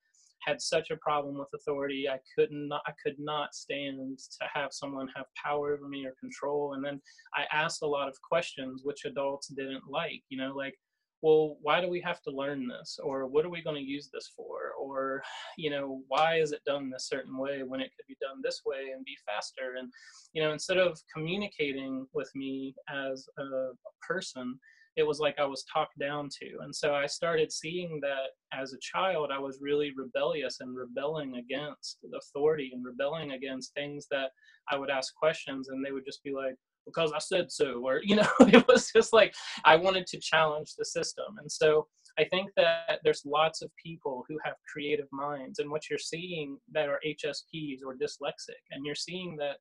had such a problem with authority. I could not I could not stand to have someone have power over me or control. And then I asked a lot of questions which adults didn't like, you know, like, well, why do we have to learn this? Or what are we going to use this for? Or, you know, why is it done this certain way when it could be done this way and be faster? And, you know, instead of communicating with me as a, a person, it was like I was talked down to. And so I started seeing that as a child, I was really rebellious and rebelling against authority and rebelling against things that I would ask questions and they would just be like, because I said so, or, you know, it was just like I wanted to challenge the system. And so I think that there's lots of people who have creative minds, and what you're seeing that are HSPs or dyslexic, and you're seeing that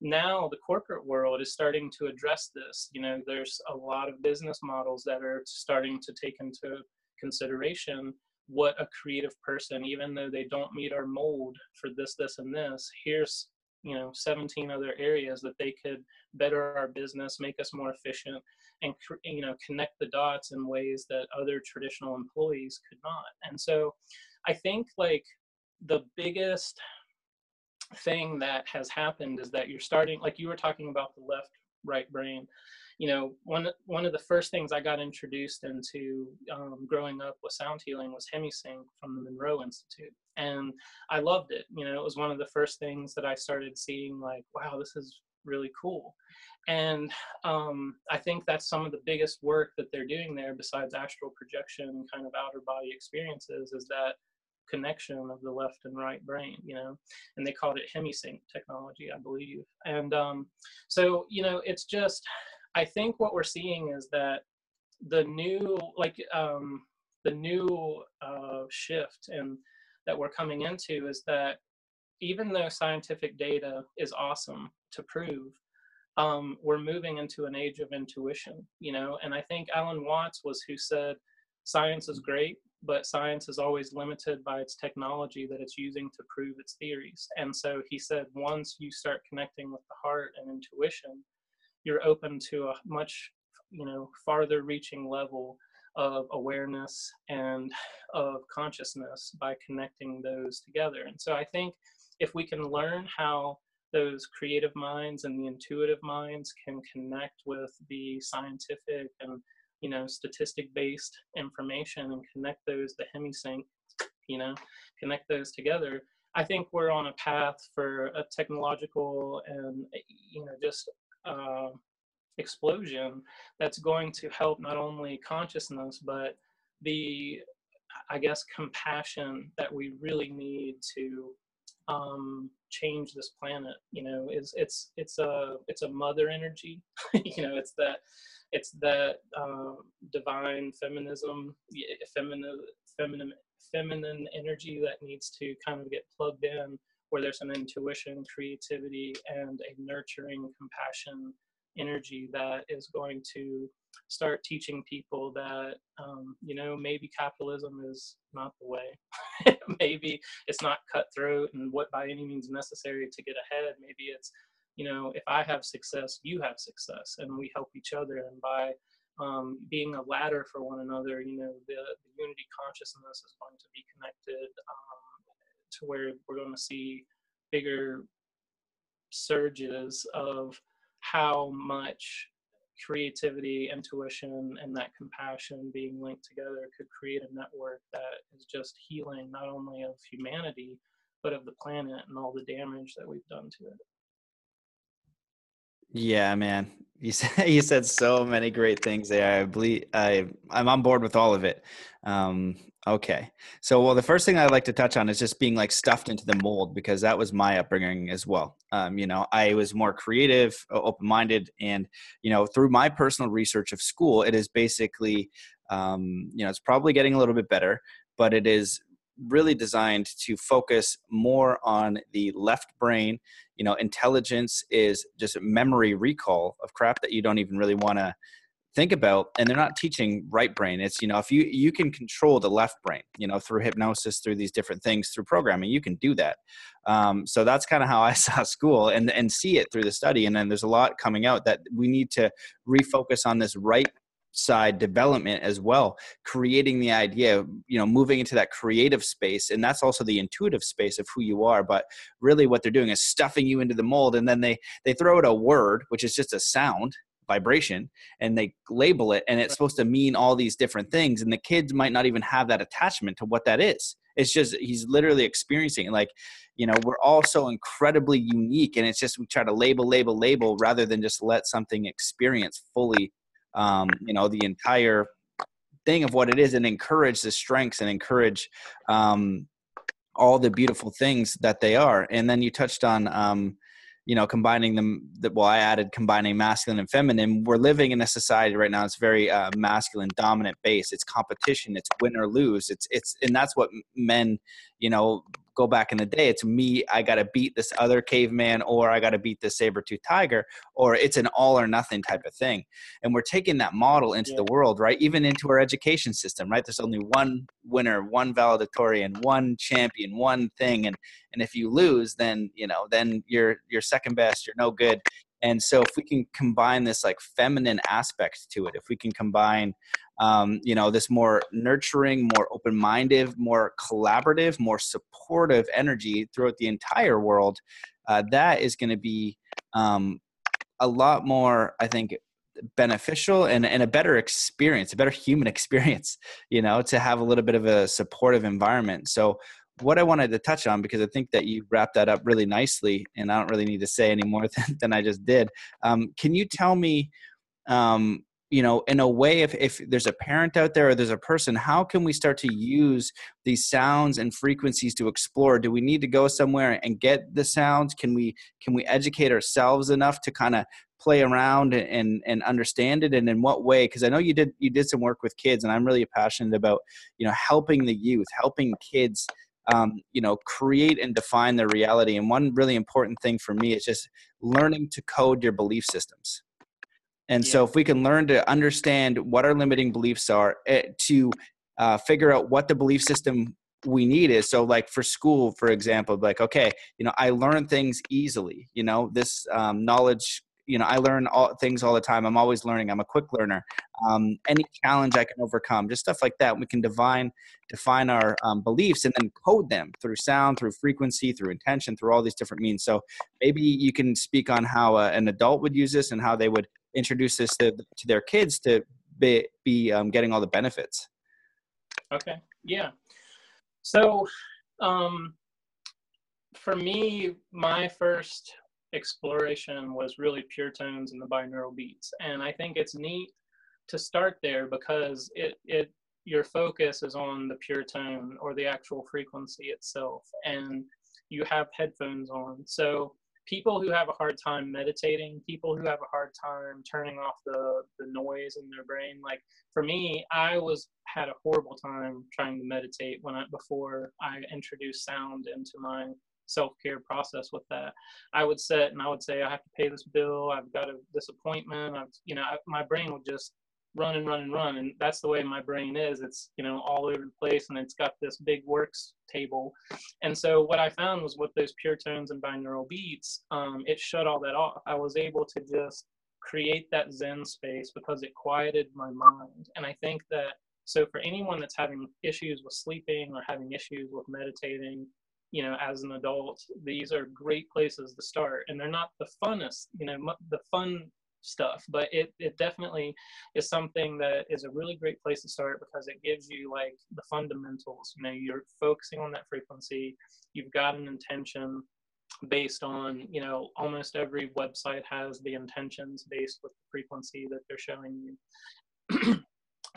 now the corporate world is starting to address this. You know, there's a lot of business models that are starting to take into consideration what a creative person, even though they don't meet our mold for this, this, and this, here's you know 17 other areas that they could better our business make us more efficient and you know connect the dots in ways that other traditional employees could not. And so i think like the biggest thing that has happened is that you're starting like you were talking about the left right brain you know one one of the first things i got introduced into um, growing up with sound healing was hemisync from the monroe institute and i loved it you know it was one of the first things that i started seeing like wow this is really cool and um, i think that's some of the biggest work that they're doing there besides astral projection and kind of outer body experiences is that connection of the left and right brain, you know, and they called it hemisync technology, I believe. And um, so, you know, it's just, I think what we're seeing is that the new, like, um, the new uh, shift and that we're coming into is that even though scientific data is awesome to prove, um, we're moving into an age of intuition, you know, and I think Alan Watts was who said, science is great, but science is always limited by its technology that it's using to prove its theories. And so he said, once you start connecting with the heart and intuition, you're open to a much, you know, farther reaching level of awareness and of consciousness by connecting those together. And so I think if we can learn how those creative minds and the intuitive minds can connect with the scientific and you know statistic based information and connect those the hemisync you know connect those together i think we're on a path for a technological and you know just uh, explosion that's going to help not only consciousness but the i guess compassion that we really need to um, change this planet. You know is it's it's a it's a mother energy. You know it's that it's that uh, divine feminism, feminine, feminine, feminine energy that needs to kind of get plugged in, where there's an intuition, creativity, and a nurturing compassion energy that is going to start teaching people that um, you know maybe capitalism is not the way maybe it's not cutthroat and what by any means necessary to get ahead maybe it's you know, if I have success, you have success, and we help each other. And by um, being a ladder for one another, you know, the, the unity consciousness is going to be connected um, to where we're going to see bigger surges of how much creativity, intuition, and that compassion being linked together could create a network that is just healing not only of humanity, but of the planet and all the damage that we've done to it. Yeah, man. You said you said so many great things there. I believe I I'm on board with all of it. Um, okay, so well, the first thing I'd like to touch on is just being like stuffed into the mold because that was my upbringing as well. Um, you know, I was more creative, open minded, and you know, through my personal research of school, it is basically, um, you know, it's probably getting a little bit better, but it is really designed to focus more on the left brain you know intelligence is just memory recall of crap that you don't even really want to think about and they're not teaching right brain it's you know if you you can control the left brain you know through hypnosis through these different things through programming you can do that. Um, so that's kind of how i saw school and and see it through the study and then there's a lot coming out that we need to refocus on this right side development as well creating the idea you know moving into that creative space and that's also the intuitive space of who you are but really what they're doing is stuffing you into the mold and then they they throw out a word which is just a sound vibration and they label it and it's supposed to mean all these different things and the kids might not even have that attachment to what that is. It's just he's literally experiencing it like you know we're all so incredibly unique and it's just we try to label label label rather than just let something experience fully um, you know the entire thing of what it is and encourage the strengths and encourage um, all the beautiful things that they are. And then you touched on um, you know combining them that well i added combining masculine and feminine. We're living in a society right now it's very uh, masculine dominant base. It's competition it's win or lose. It's it's and that's what men you know go back in the day it's me i got to beat this other caveman or i got to beat this saber-tooth tiger or it's an all or nothing type of thing. And we're taking that model into yeah. the world right? Even into our education system right? There's only one winner one valedictorian one champion one thing and and if you lose then you know then you're you're second best you're no good and so if we can combine this like feminine aspect to it if we can combine um, you know this more nurturing more open-minded more collaborative more supportive energy throughout the entire world uh, that is going to be um, a lot more i think beneficial and, and a better experience a better human experience you know to have a little bit of a supportive environment. So what i wanted to touch on because i think that you wrapped that up really nicely and i don't really need to say any more than, than i just did. Um, can you tell me um, you know in a way if, if there's a parent out there or there's a person how can we start to use these sounds and frequencies to explore? Do we need to go somewhere and get the sounds? Can we can we educate ourselves enough to kind of play around and and understand it? And in what way? Because i know you did you did some work with kids and i'm really passionate about you know helping the youth helping kids um, you know create and define their reality. And one really important thing for me is just learning to code your belief systems. And yeah. so, if we can learn to understand what our limiting beliefs are, uh, to uh, figure out what the belief system we need is. So like for school for example like okay you know i learn things easily you know this um, knowledge you know i learn all things all the time. I'm always learning. I'm a quick learner. Um, any challenge i can overcome just stuff like that we can define define our um, beliefs and then code them through sound through frequency through intention through all these different means. So maybe you can speak on how uh, an adult would use this and how they would introduce this to, to their kids to be, be um, getting all the benefits. Okay. Yeah. So um, for me my first exploration was really pure tones and the binaural beats and i think it's neat to start there because it it your focus is on the pure tone or the actual frequency itself and you have headphones on so people who have a hard time meditating, people who have a hard time turning off the, the noise in their brain. Like for me, I was had a horrible time trying to meditate when I before I introduced sound into my self-care process with that. I would sit and I would say I have to pay this bill, I've got a disappointment, I've you know, I, my brain would just run and run and run and that's the way my brain is. It's you know all over the place and it's got this big works table. And so what i found was with those pure tones and binaural beats um, it shut all that off. I was able to just create that zen space because it quieted my mind. And i think that so for anyone that's having issues with sleeping or having issues with meditating you know as an adult these are great places to start. And they're not the funnest you know the fun stuff but it, it definitely is something that is a really great place to start because it gives you like the fundamentals. You know you're focusing on that frequency. You've got an intention based on you know almost every website has the intentions based with the frequency that they're showing you.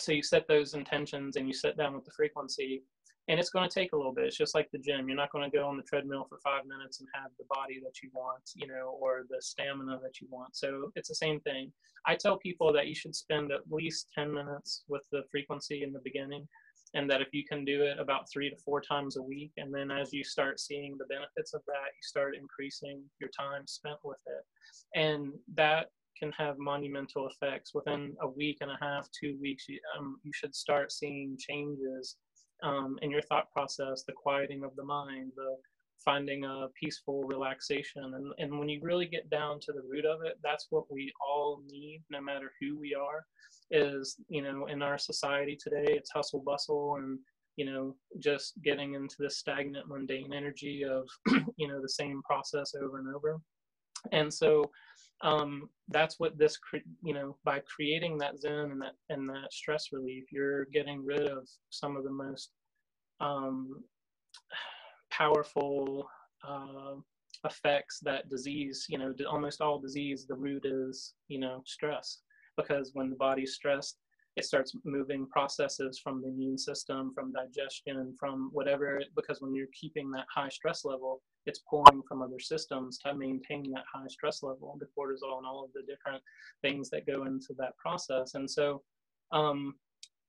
So you set those intentions and you sit down with the frequency and it's going to take a little bit. It's just like the gym. You're not going to go on the treadmill for five minutes and have the body that you want you know or the stamina that you want. So it's the same thing. I tell people that you should spend at least 10 minutes with the frequency in the beginning and that if you can do it about three to four times a week and then as you start seeing the benefits of that you start increasing your time spent with it. And that can have monumental effects. Within a week and a half two weeks you, um, you should start seeing changes um, in your thought process the quieting of the mind the finding a peaceful relaxation. And, and when you really get down to the root of it that's what we all need no matter who we are is you know in our society today it's hustle bustle and you know just getting into the stagnant mundane energy of you know the same process over and over. And so um, that's what this you know by creating that zone and that and that stress relief you're getting rid of some of the most um, powerful uh, effects that disease you know almost all disease the root is you know stress. Because when the body's stressed, it starts moving processes from the immune system, from digestion, from whatever, because when you're keeping that high stress level, it's pulling from other systems to maintain that high stress level, the cortisol and all of the different things that go into that process. And so, um,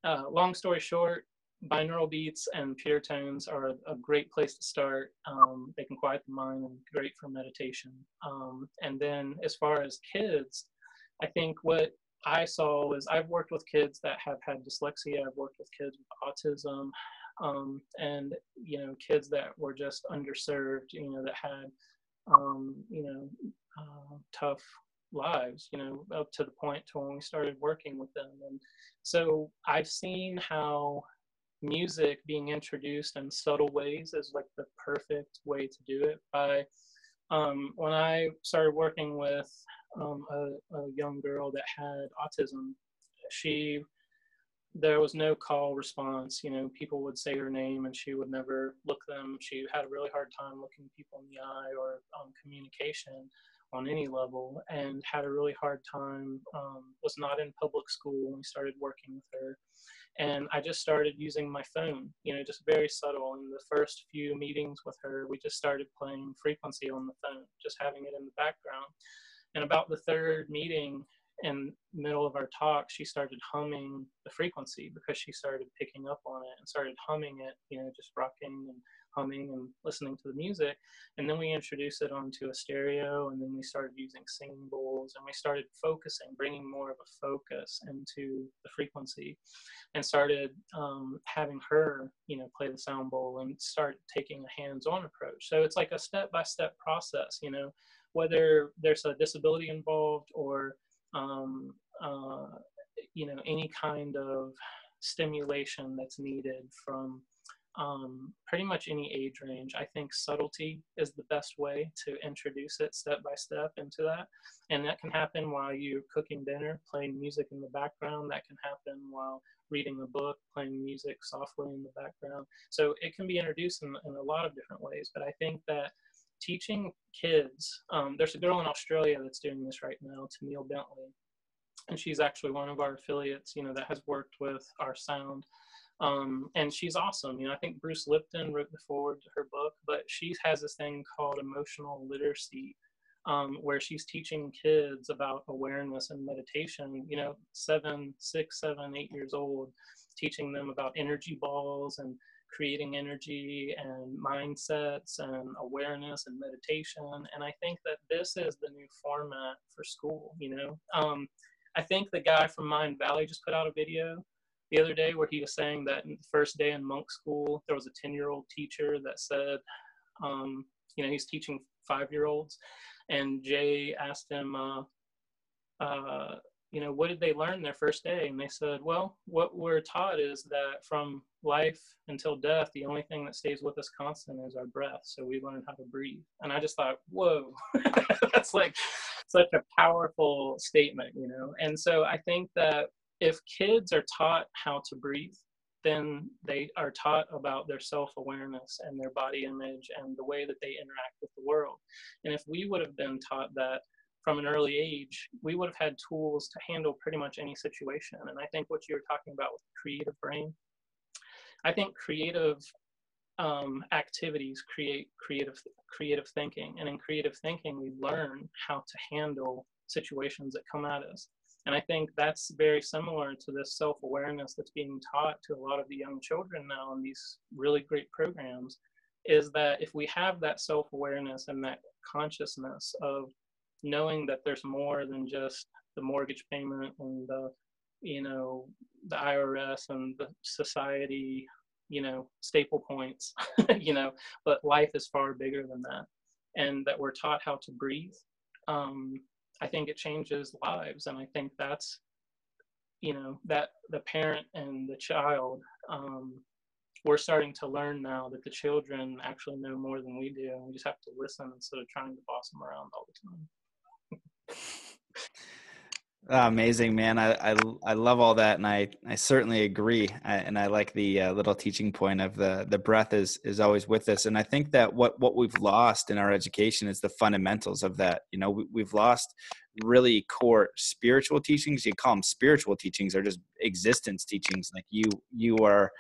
uh, long story short, binaural beats and pure tones are a, a great place to start. Um, they can quiet the mind and great for meditation. Um, and then as far as kids, I think what I saw was I've worked with kids that have had dyslexia. I've worked with kids with autism, um, and you know, kids that were just underserved. You know, that had um, you know uh, tough lives. You know, up to the point to when we started working with them. And so I've seen how music being introduced in subtle ways is like the perfect way to do it by um, when I started working with um, a, a, young girl that had autism, she there was no call response. You know, people would say her name and she would never look them. She had a really hard time looking people in the eye or um, communication on any level, and had a really hard time. Um, was not in public school when we started working with her and I just started using my phone, you know, just very subtle. In the first few meetings with her, we just started playing frequency on the phone, just having it in the background. And about the third meeting, in middle of our talk, she started humming the frequency because she started picking up on it and started humming it, you know, just rocking and humming and listening to the music. And then we introduced it onto a stereo, and then we started using singing bowls, and we started focusing, bringing more of a focus into the frequency, and started um, having her, you know, play the sound bowl and start taking a hands-on approach. So it's like a step-by-step process, you know, whether there's a disability involved or um, uh, you know any kind of stimulation that's needed from um, pretty much any age range. I think subtlety is the best way to introduce it step by step into that. And that can happen while you're cooking dinner, playing music in the background. That can happen while reading a book, playing music softly in the background. So it can be introduced in, in a lot of different ways. But I think that teaching kids, um, there's a girl in Australia that's doing this right now, Taneal Bentley. And she's actually one of our affiliates, you know, that has worked with our sound um, and she's awesome. You know, I think Bruce Lipton wrote the foreword to her book, but she has this thing called emotional literacy, um, where she's teaching kids about awareness and meditation. You know, seven, six, seven, eight years old, teaching them about energy balls and creating energy and mindsets and awareness and meditation. And I think that this is the new format for school. You know, um, I think the guy from Mindvalley just put out a video the other day where he was saying that in the first day in monk school there was a 10 year old teacher that said um, you know he's teaching five year olds and jay asked him uh, uh, you know what did they learn their first day? And they said well what we're taught is that from life until death the only thing that stays with us constant is our breath. So we learned how to breathe. And i just thought whoa. That's like such a powerful statement you know? And so i think that if kids are taught how to breathe then they are taught about their self-awareness and their body image and the way that they interact with the world. And if we would have been taught that from an early age we would have had tools to handle pretty much any situation and i think what you were talking about with creative brain i think creative um, activities create creative creative thinking and in creative thinking we learn how to handle situations that come at us and I think that's very similar to this self awareness that's being taught to a lot of the young children now in these really great programs. Is that if we have that self awareness and that consciousness of knowing that there's more than just the mortgage payment and the, you know, the IRS and the society, you know, staple points, you know, but life is far bigger than that. And that we're taught how to breathe. Um, I think it changes lives. And I think that's, you know, that the parent and the child, um, we're starting to learn now that the children actually know more than we do. And we just have to listen instead of trying to boss them around all the time. Oh, amazing, man. I, I, I love all that, and I I certainly agree. I, and I like the uh, little teaching point of the the breath is is always with us. And I think that what what we've lost in our education is the fundamentals of that. You know, we, we've lost really core spiritual teachings. You call them spiritual teachings, or just existence teachings. Like you you are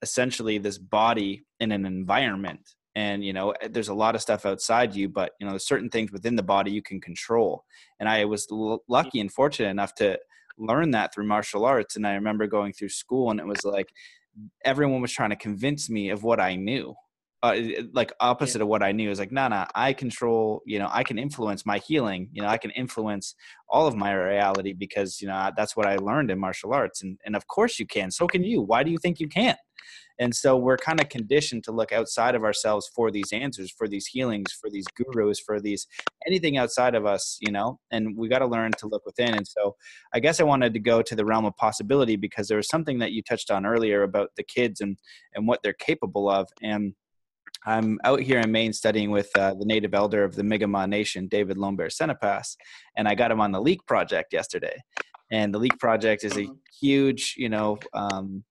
essentially this body in an environment and you know eh, there's a lot of stuff outside you but you know there's certain things within the body you can control. And i was l- lucky and fortunate enough to learn that through martial arts and i remember going through school and it was like everyone was trying to convince me of what i knew uh, like opposite yeah. of what I knew is like, no, nah, no, nah, I control, you know, I can influence my healing, you know, I can influence all of my reality because, you know, that's what I learned in martial arts. And, and of course you can, so can you. Why do you think you can't? And so we're kind of conditioned to look outside of ourselves for these answers, for these healings, for these gurus, for these anything outside of us, you know, and we got to learn to look within. And so I guess I wanted to go to the realm of possibility because there was something that you touched on earlier about the kids and, and what they're capable of. And I'm out here in Maine studying with uh, the native elder of the Mi'kmaq Nation, David Lonebear Sanipass, and I got him on the Leak Project yesterday. And the Leak Project is a mm-hmm. huge, you know, um,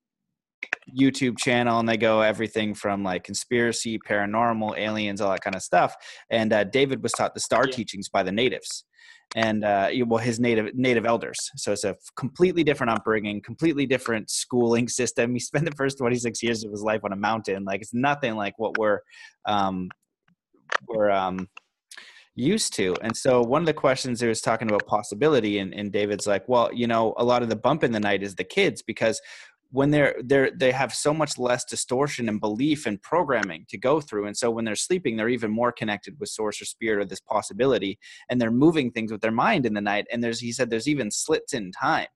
YouTube channel, and they go everything from like conspiracy, paranormal, aliens, all that kind of stuff. And uh, David was taught the star yeah. teachings by the natives and uh, well his native native elders. So it's a completely different upbringing completely different schooling system. He spent the first 26 years of his life on a mountain. Like it's nothing like what we're um, we're um, used to. And so one of the questions there was talking about possibility and, and david's like well you know a lot of the bump in the night is the kids because when they're they're they have so much less distortion and belief and programming to go through and so when they're sleeping they're even more connected with source or spirit or this possibility and they're moving things with their mind in the night and there's he said there's even slits in time.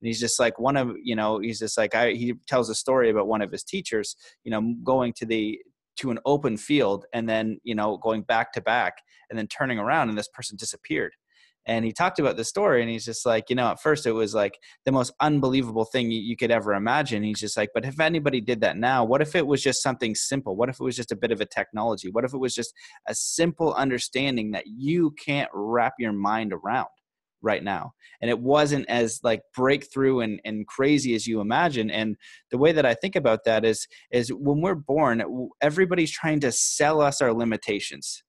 And he's just like one of you know he's just like I, he tells a story about one of his teachers you know going to the to an open field and then you know going back to back and then turning around and this person disappeared and he talked about the story and he's just like you know at first it was like the most unbelievable thing you, you, could ever imagine. He's just like but if anybody did that now what if it was just something simple? What if it was just a bit of a technology? What if it was just a simple understanding that you can't wrap your mind around right now? And it wasn't as like breakthrough and, and crazy as you imagine. And the way that i think about that is is when we're born everybody's trying to sell us our limitations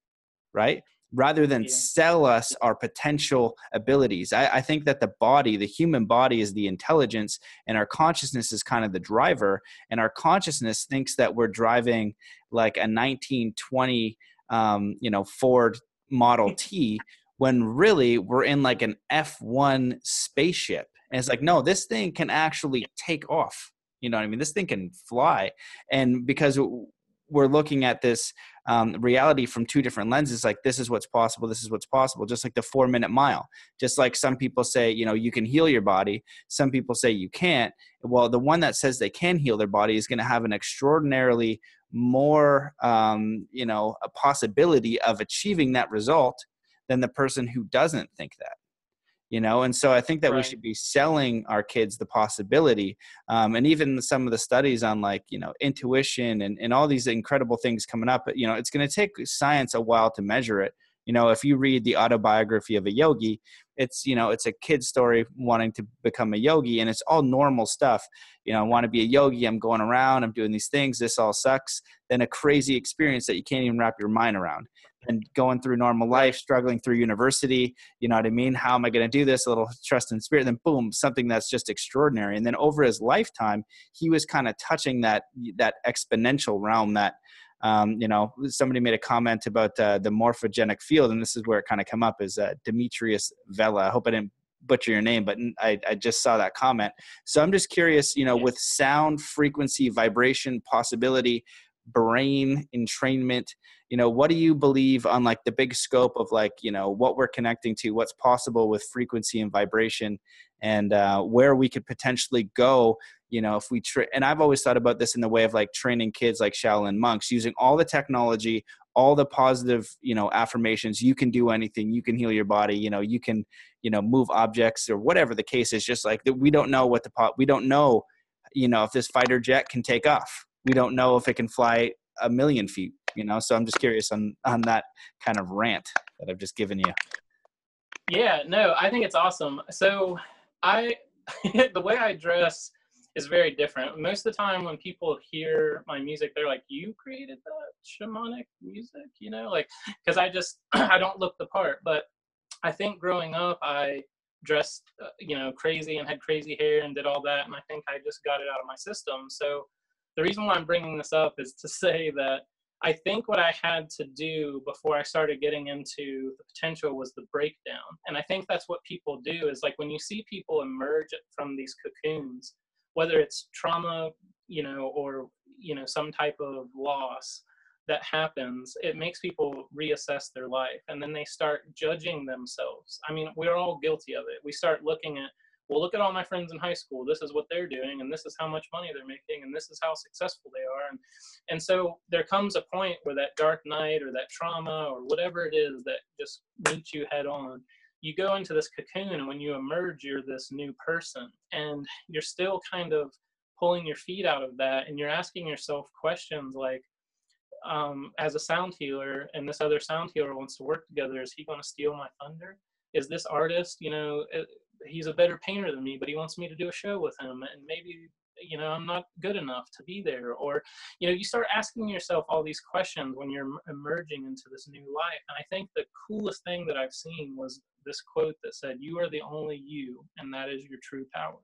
right rather than yeah. sell us our potential abilities. I, I, think that the body, the human body, is the intelligence, and our consciousness is kind of the driver. And our consciousness thinks that we're driving like a 1920, um, you know, Ford Model T, when really we're in like an F1 spaceship. And it's like, no, this thing can actually take off. You know what I mean? This thing can fly. And because we're looking at this um, reality from two different lenses like this is what's possible this is what's possible just like the four minute mile. Just like some people say you know you can heal your body some people say you can't. Well the one that says they can heal their body is going to have an extraordinarily more um, you know a possibility of achieving that result than the person who doesn't think that you know? And so i think that right. we should be selling our kids the possibility um, and even some of the studies on like you know intuition and, and all these incredible things coming up you know it's going to take science a while to measure it. You know if you read the autobiography of a yogi it's you know it's a kid story wanting to become a yogi and it's all normal stuff. You know i want to be a yogi i'm going around i'm doing these things this all sucks then a crazy experience that you can't even wrap your mind around and going through normal life struggling through university you know what i mean how am i going to do this a little trust in spirit then boom something that's just extraordinary and then over his lifetime he was kind of touching that that exponential realm that um, you know, somebody made a comment about uh, the morphogenic field, and this is where it kind of come up is uh, Demetrius Vela. I hope I didn't butcher your name, but I, I just saw that comment. So I'm just curious, you know, with sound, frequency, vibration, possibility, brain entrainment, you know, what do you believe on like the big scope of like, you know, what we're connecting to, what's possible with frequency and vibration, and uh, where we could potentially go you know if we tra- and i've always thought about this in the way of like training kids like shaolin monks using all the technology all the positive you know affirmations you can do anything you can heal your body you know you can you know move objects or whatever the case is just like that we don't know what the pot we don't know you know if this fighter jet can take off we don't know if it can fly a million feet you know so i'm just curious on on that kind of rant that i've just given you yeah no i think it's awesome so i the way i dress is very different. Most of the time, when people hear my music, they're like, "You created that shamanic music," you know, like because I just I don't look the part. But I think growing up, I dressed uh, you know crazy and had crazy hair and did all that, and I think I just got it out of my system. So the reason why I'm bringing this up is to say that I think what I had to do before I started getting into the potential was the breakdown. And I think that's what people do is like when you see people emerge from these cocoons, whether it's trauma, you know, or you know some type of loss that happens, it makes people reassess their life, and then they start judging themselves. I mean, we're all guilty of it. We start looking at well, look at all my friends in high school. This is what they're doing, and this is how much money they're making, and this is how successful they are. And, and so there comes a point where that dark night or that trauma or whatever it is that just meets you head on, you go into this cocoon and when you emerge you're this new person and you're still kind of pulling your feet out of that and you're asking yourself questions like um, as a sound healer and this other sound healer wants to work together is he going to steal my thunder is this artist you know eh, he's a better painter than me but he wants me to do a show with him and maybe you know i'm not good enough to be there. Or you know you start asking yourself all these questions when you're emerging into this new life. And i think the coolest thing that i've seen was this quote that said you are the only you and that is your true power.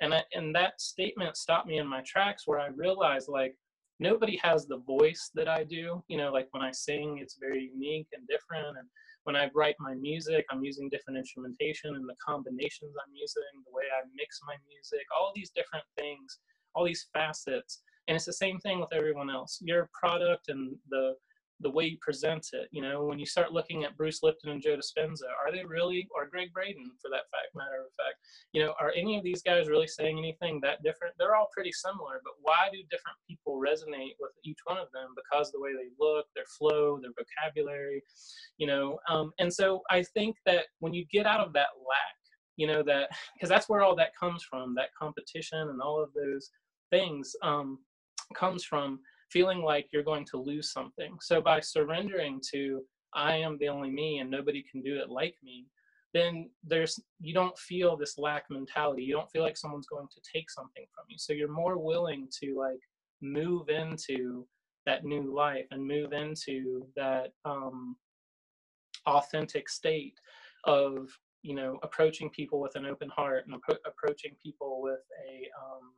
And I, and that statement stopped me in my tracks where i realized like nobody has the voice that i do. You know like when i sing it's very unique and different and when I write my music, I'm using different instrumentation and the combinations I'm using, the way I mix my music, all these different things, all these facets. And it's the same thing with everyone else. Your product and the the way you present it. You know, when you start looking at Bruce Lipton and Joe Dispenza, are they really, or Gregg Braden for that fact, matter of fact, you know, are any of these guys really saying anything that different? They're all pretty similar, but why do different people resonate with each one of them? Because the way they look, their flow, their vocabulary, you know. Um, and so I think that when you get out of that lack, you know, that because that's where all that comes from, that competition and all of those things um, comes from feeling like you're going to lose something. So by surrendering to I am the only me and nobody can do it like me, then there's you don't feel this lack mentality. You don't feel like someone's going to take something from you. So you're more willing to like move into that new life and move into that um, authentic state of you know approaching people with an open heart and appro- approaching people with a um,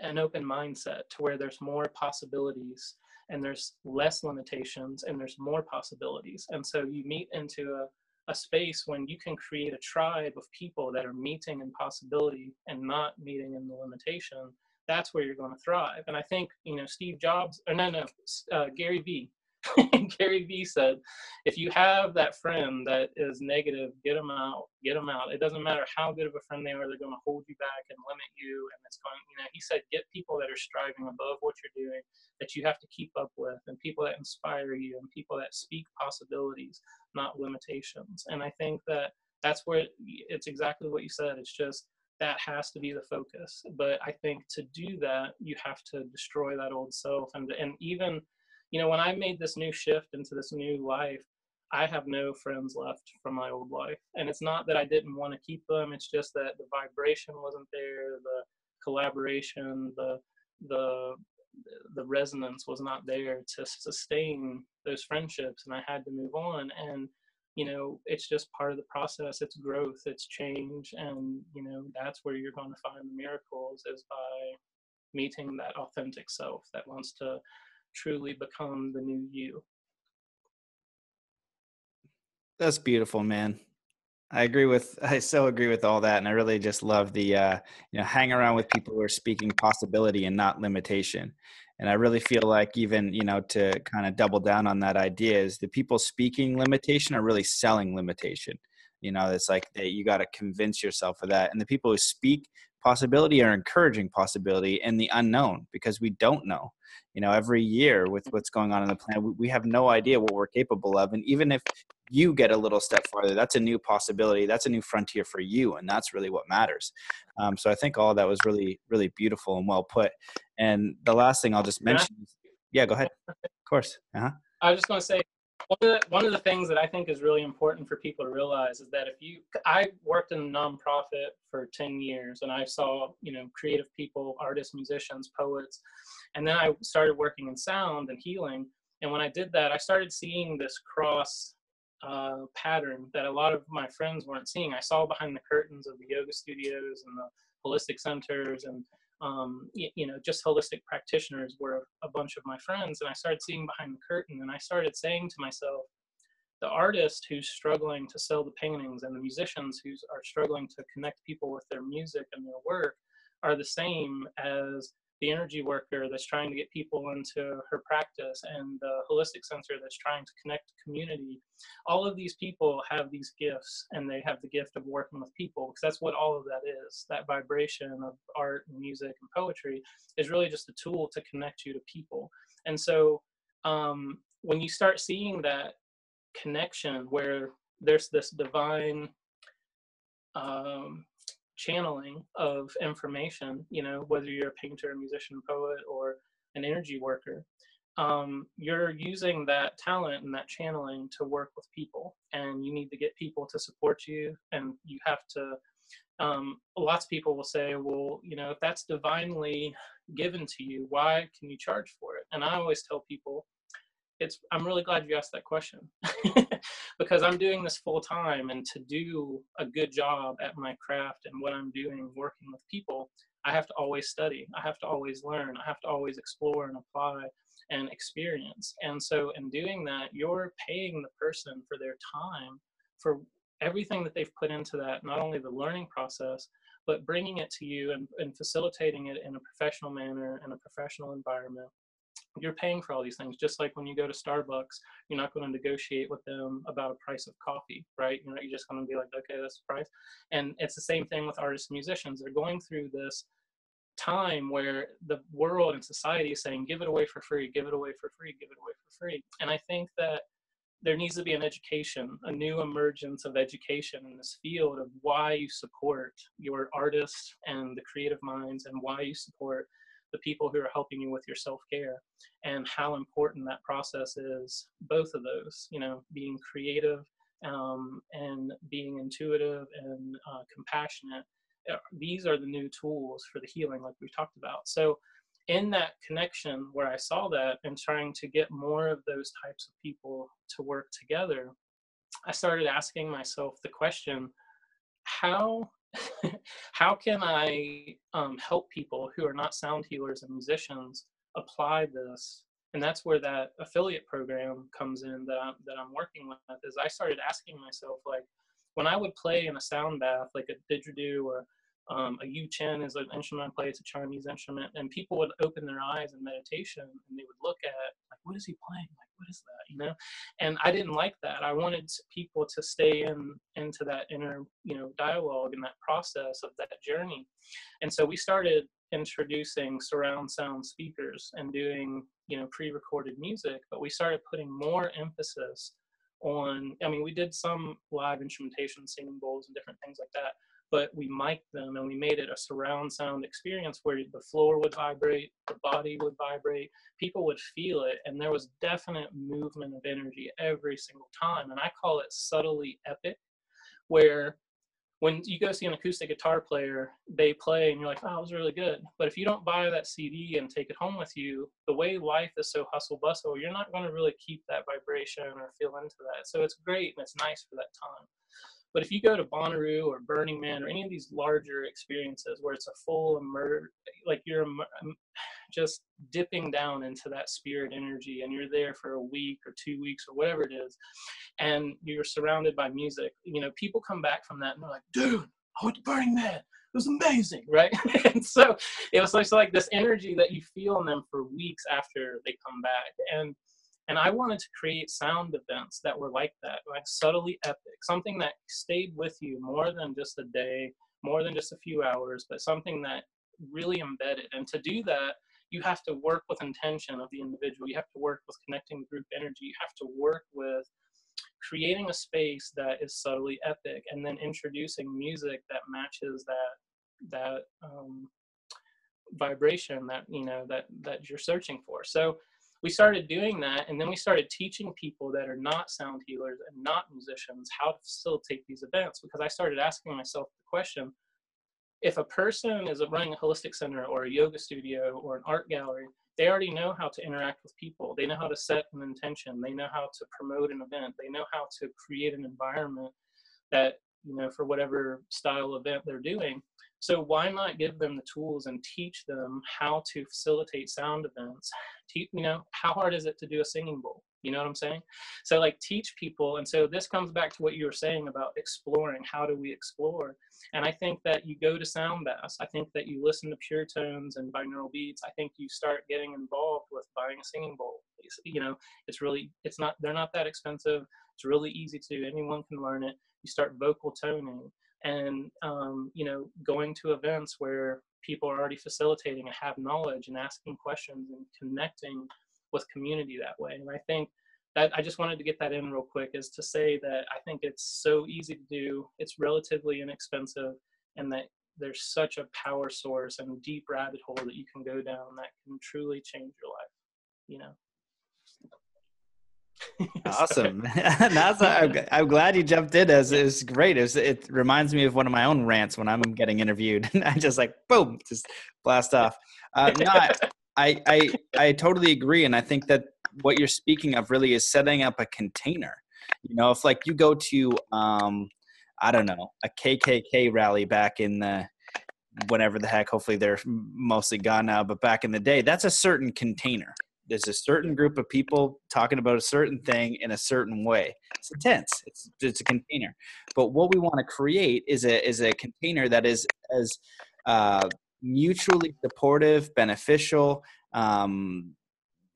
an open mindset to where there's more possibilities and there's less limitations and there's more possibilities. And so you meet into a, a space when you can create a tribe of people that are meeting in possibility and not meeting in the limitation. That's where you're going to thrive. And I think, you know, Steve Jobs, or no, no, uh, Gary Vee Gary Vee said, if you have that friend that is negative, get them out, get them out. It doesn't matter how good of a friend they are, they're going to hold you back and limit you. And it's going, you know, he said, get people that are striving above what you're doing that you have to keep up with and people that inspire you and people that speak possibilities, not limitations. And I think that that's where it's exactly what you said. It's just, that has to be the focus. But I think to do that, you have to destroy that old self and and even you know, when I made this new shift into this new life, I have no friends left from my old life. And it's not that I didn't want to keep them, it's just that the vibration wasn't there, the collaboration, the the the resonance was not there to sustain those friendships and I had to move on and you know it's just part of the process it's growth it's change and you know that's where you're going to find the miracles is by meeting that authentic self that wants to truly become the new you that's beautiful man I agree with I so agree with all that and I really just love the uh you know hang around with people who are speaking possibility and not limitation. And I really feel like even, you know, to kind of double down on that idea is the people speaking limitation are really selling limitation. You know, it's like that you got to convince yourself of that. And the people who speak possibility or encouraging possibility and the unknown because we don't know. You know every year with what's going on in the planet we, have no idea what we're capable of. And even if you get a little step farther that's a new possibility. That's a new frontier for you and that's really what matters. Um, so i think all that was really really beautiful and well put. And the last thing i'll just mention yeah go ahead. Of course. Uh-huh. i was just going to say one of, the, one of the things that i think is really important for people to realize is that if you i worked in a nonprofit for 10 years and i saw you know creative people artists musicians poets and then i started working in sound and healing and when i did that i started seeing this cross uh, pattern that a lot of my friends weren't seeing. I saw behind the curtains of the yoga studios and the holistic centers and um, you, you, know just holistic practitioners were a bunch of my friends and I started seeing behind the curtain and I started saying to myself the artist who's struggling to sell the paintings and the musicians who are struggling to connect people with their music and their work are the same as the energy worker that's trying to get people into her practice and the holistic center that's trying to connect community all of these people have these gifts and they have the gift of working with people because that's what all of that is. That vibration of art and music and poetry is really just a tool to connect you to people. And so um, when you start seeing that connection where there's this divine um, channeling of information, you know, whether you're a painter, a musician, poet, or an energy worker, um, you're using that talent and that channeling to work with people. And you need to get people to support you, and you have to. Um, lots of people will say, well, you know, if that's divinely given to you, why can you charge for it? And I always tell people, it's i'm really glad you asked that question because i'm doing this full time and to do a good job at my craft and what i'm doing working with people i have to always study. I have to always learn. I have to always explore and apply and experience. And so in doing that you're paying the person for their time for everything that they've put into that not only the learning process but bringing it to you and, and facilitating it in a professional manner in a professional environment you're paying for all these things. Just like when you go to starbucks you're not going to negotiate with them about a price of coffee right? You know you're just going to be like okay that's the price. And it's the same thing with artists and musicians. They're going through this time where the world and society is saying give it away for free give it away for free give it away for free. And i think that there needs to be an education, a new emergence of education in this field of why you support your artists and the creative minds and why you support the people who are helping you with your self-care and how important that process is both of those you know being creative um, and being intuitive and uh, compassionate uh, these are the new tools for the healing like we've talked about. So in that connection where i saw that and trying to get more of those types of people to work together i started asking myself the question how how can I um, help people who are not sound healers and musicians apply this? And that's where that affiliate program comes in that I'm, that I'm working with. Is I started asking myself like, when I would play in a sound bath, like a didgeridoo or um, a yu-chen is an instrument I play. It's a Chinese instrument, and people would open their eyes in meditation and they would look at like, what is he playing? Like, what is that? You know? And I didn't like that. I wanted people to stay in into that inner, you know, dialogue and that process of that journey. And so we started introducing surround sound speakers and doing, you know, pre-recorded music, but we started putting more emphasis on. I mean, we did some live instrumentation, singing bowls, and different things like that but we mic'd them and we made it a surround sound experience where the floor would vibrate, the body would vibrate, people would feel it, and there was definite movement of energy every single time. And I call it subtly epic, where when you go see an acoustic guitar player, they play and you're like, oh, that was really good. But if you don't buy that CD and take it home with you, the way life is so hustle bustle, you're not going to really keep that vibration or feel into that. So it's great and it's nice for that time. But if you go to Bonnaroo or Burning Man or any of these larger experiences where it's a full immer, like you're just dipping down into that spirit energy and you're there for a week or two weeks or whatever it is, and you're surrounded by music, you know, people come back from that and they're like, dude, I went to Burning Man. It was amazing, right? and so it was like this energy that you feel in them for weeks after they come back. And and I wanted to create sound events that were like that, like subtly epic, something that stayed with you more than just a day, more than just a few hours, but something that really embedded. And to do that, you have to work with intention of the individual. You have to work with connecting group energy. You have to work with creating a space that is subtly epic and then introducing music that matches that that um, vibration that you know that that you're searching for so we started doing that and then we started teaching people that are not sound healers and not musicians how to facilitate these events because i started asking myself the question if a person is running a holistic center or a yoga studio or an art gallery they already know how to interact with people. They know how to set an intention. They know how to promote an event. They know how to create an environment that you know for whatever style event they're doing so why not give them the tools and teach them how to facilitate sound events? Te- you know, how hard is it to do a singing bowl? You know what I'm saying? So like teach people. And so this comes back to what you were saying about exploring. How do we explore? And I think that you go to sound baths. I think that you listen to pure tones and binaural beats. I think you start getting involved with buying a singing bowl. You know, it's really, it's not, they're not that expensive. It's really easy to, anyone can learn it. You start vocal toning and um, you know going to events where people are already facilitating and have knowledge and asking questions and connecting with community that way. And i think that i just wanted to get that in real quick is to say that i think it's so easy to do it's relatively inexpensive and that there's such a power source and deep rabbit hole that you can go down that can truly change your life you know awesome. That's I'm, I'm, glad you jumped in. As it's great. It, was, it reminds me of one of my own rants when I'm getting interviewed. I just like boom, just blast off. Uh, not, I I I totally agree, and I think that what you're speaking of really is setting up a container. You know, if like you go to um, I don't know a KKK rally back in the whatever the heck. Hopefully they're mostly gone now, but back in the day, that's a certain container there's a certain group of people talking about a certain thing in a certain way. It's intense. It's it's a container. But what we want to create is a is a container that is as uh, mutually supportive, beneficial, um,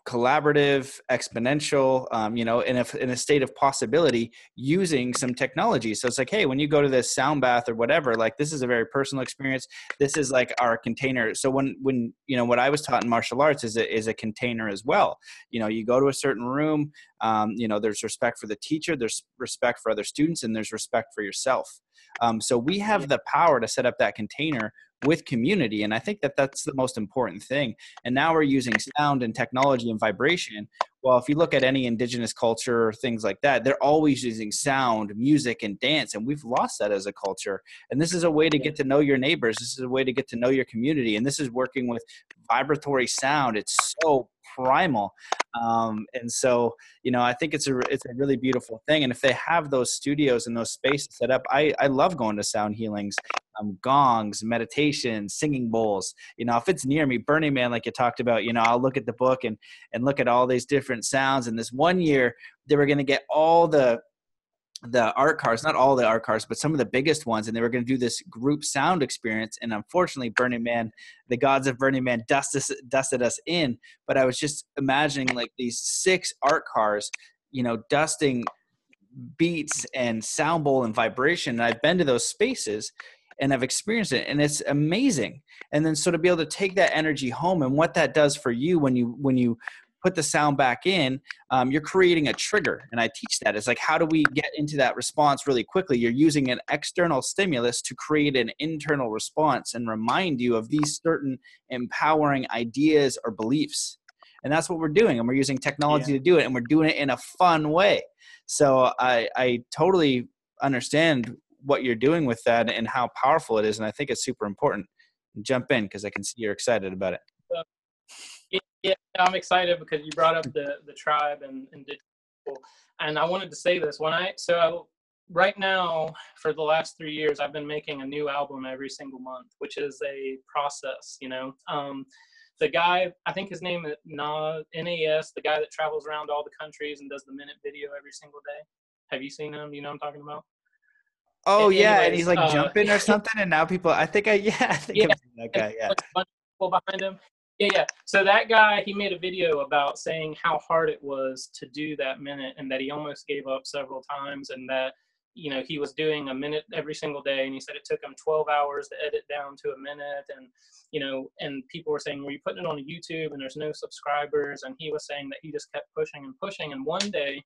collaborative, exponential, um, you know, in a, in a state of possibility using some technology. So it's like, hey, when you go to this sound bath or whatever, like this is a very personal experience. This is like our container. So when when you know what I was taught in martial arts is a, is a container as well. You know, you go to a certain room. Um, you know, there's respect for the teacher, there's respect for other students, and there's respect for yourself. Um, so we have the power to set up that container with community. And I think that that's the most important thing. And now we're using sound and technology and vibration. Well, if you look at any indigenous culture, things like that, they're always using sound, music, and dance. And we've lost that as a culture. And this is a way to get to know your neighbors. This is a way to get to know your community. And this is working with vibratory sound. It's so primal. Um, and so, you know, I think it's a it's a really beautiful thing. And if they have those studios and those spaces set up, I I love going to sound healings, um, gongs, meditation, singing bowls. You know, if it's near me, Burning Man, like you talked about, you know, I'll look at the book and and look at all these different sounds. And this one year, they were going to get all the the art cars, not all the art cars, but some of the biggest ones, and they were going to do this group sound experience. And unfortunately, Burning Man, the gods of Burning Man, dusted dusted us in. But I was just imagining like these six art cars, you know, dusting beats and sound bowl and vibration. And I've been to those spaces and I've experienced it, and it's amazing. And then so to be able to take that energy home and what that does for you when you when you put the sound back in, um, you're creating a trigger. And I teach that. It's like, how do we get into that response really quickly? You're using an external stimulus to create an internal response and remind you of these certain empowering ideas or beliefs. And that's what we're doing. And we're using technology yeah. to do it. And we're doing it in a fun way. So I, I totally understand what you're doing with that and how powerful it is. And I think it's super important. Jump in because I can see you're excited about it. Yeah, I'm excited because you brought up the the tribe and and and I wanted to say this when I so I, right now for the last three years I've been making a new album every single month, which is a process. You know, um, the guy I think his name is Nas, the guy that travels around all the countries and does the minute video every single day. Have you seen him? You know what I'm talking about? Oh and yeah, anyways, and he's like uh, jumping or something, and now people. I think I yeah, I think yeah, that guy. Yeah, people behind him. Yeah, yeah. So that guy, he made a video about saying how hard it was to do that minute, and that he almost gave up several times, and that you know he was doing a minute every single day, and he said it took him 12 hours to edit down to a minute, and you know, and people were saying, "Were you putting it on YouTube?" And there's no subscribers, and he was saying that he just kept pushing and pushing, and one day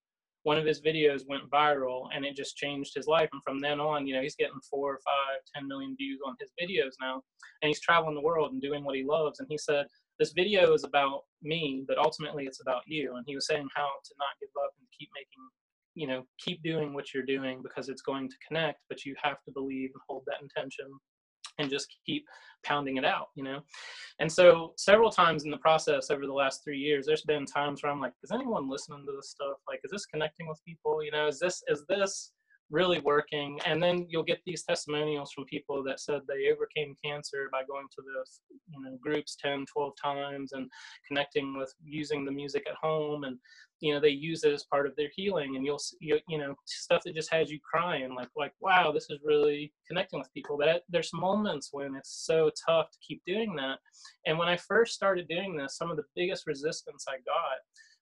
one of his videos went viral and it just changed his life. And from then on you know he's getting four or five ten million views on his videos now. And he's traveling the world and doing what he loves. And he said this video is about me but ultimately it's about you. And he was saying how to not give up and keep making you know keep doing what you're doing because it's going to connect but you have to believe and hold that intention and just keep pounding it out, you know? And so several times in the process over the last three years, there's been times where I'm like, is anyone listening to this stuff? Like, is this connecting with people? You know, is this, is this really working? And then you'll get these testimonials from people that said they overcame cancer by going to the, you know, groups 10, 12 times and connecting with using the music at home. And you know they use it as part of their healing and you'll you, you know stuff that just has you crying like like wow this is really connecting with people but there's moments when it's so tough to keep doing that and when i first started doing this some of the biggest resistance i got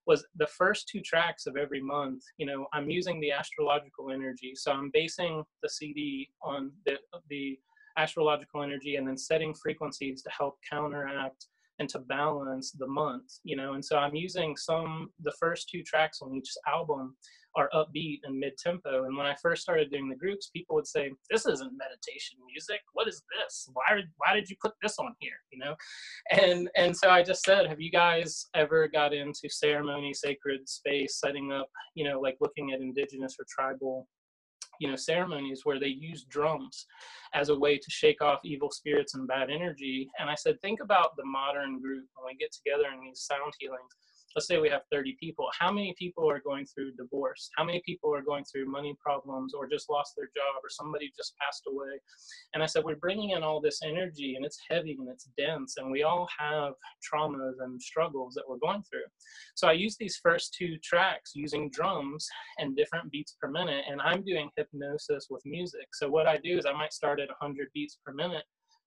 was the first two tracks of every month you know i'm using the astrological energy. So i'm basing the cd on the the astrological energy and then setting frequencies to help counteract and to balance the month, you know. And so I'm using some, the first two tracks on each album are upbeat and mid tempo. And when I first started doing the groups, people would say, This isn't meditation music. What is this? Why, why did you put this on here? You know? And, and so I just said, Have you guys ever got into ceremony, sacred space, setting up, you know, like looking at indigenous or tribal you know ceremonies where they use drums as a way to shake off evil spirits and bad energy. And i said think about the modern group when we get together in these sound healings let's say we have 30 people how many people are going through divorce? How many people are going through money problems or just lost their job or somebody just passed away? And i said we're bringing in all this energy and it's heavy and it's dense and we all have traumas and struggles that we're going through. So i use these first two tracks using drums and different beats per minute and i'm doing hypnosis with music. So what i do is i might start at 100 beats per minute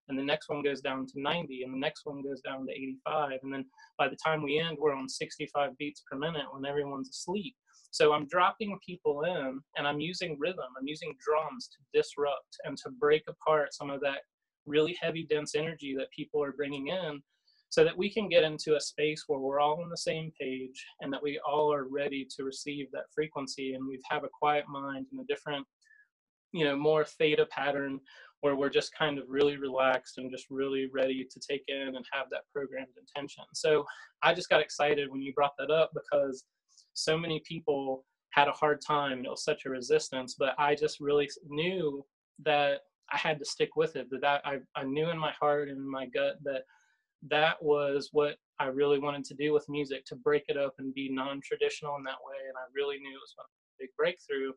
and the next one goes down to 90 and the next one goes down to 85 and then by the time we end we're on 65 beats per minute when everyone's asleep. So i'm dropping people in and i'm using rhythm i'm using drums to disrupt and to break apart some of that really heavy dense energy that people are bringing in so that we can get into a space where we're all on the same page and that we all are ready to receive that frequency and we have a quiet mind and a different you know more theta pattern where we're just kind of really relaxed and just really ready to take in and have that programmed intention. So I just got excited when you brought that up because so many people had a hard time. It was such a resistance, but I just really knew that I had to stick with it. That, that I, I knew in my heart and in my gut that that was what I really wanted to do with music to break it up and be non-traditional in that way. And I really knew it was a big breakthrough.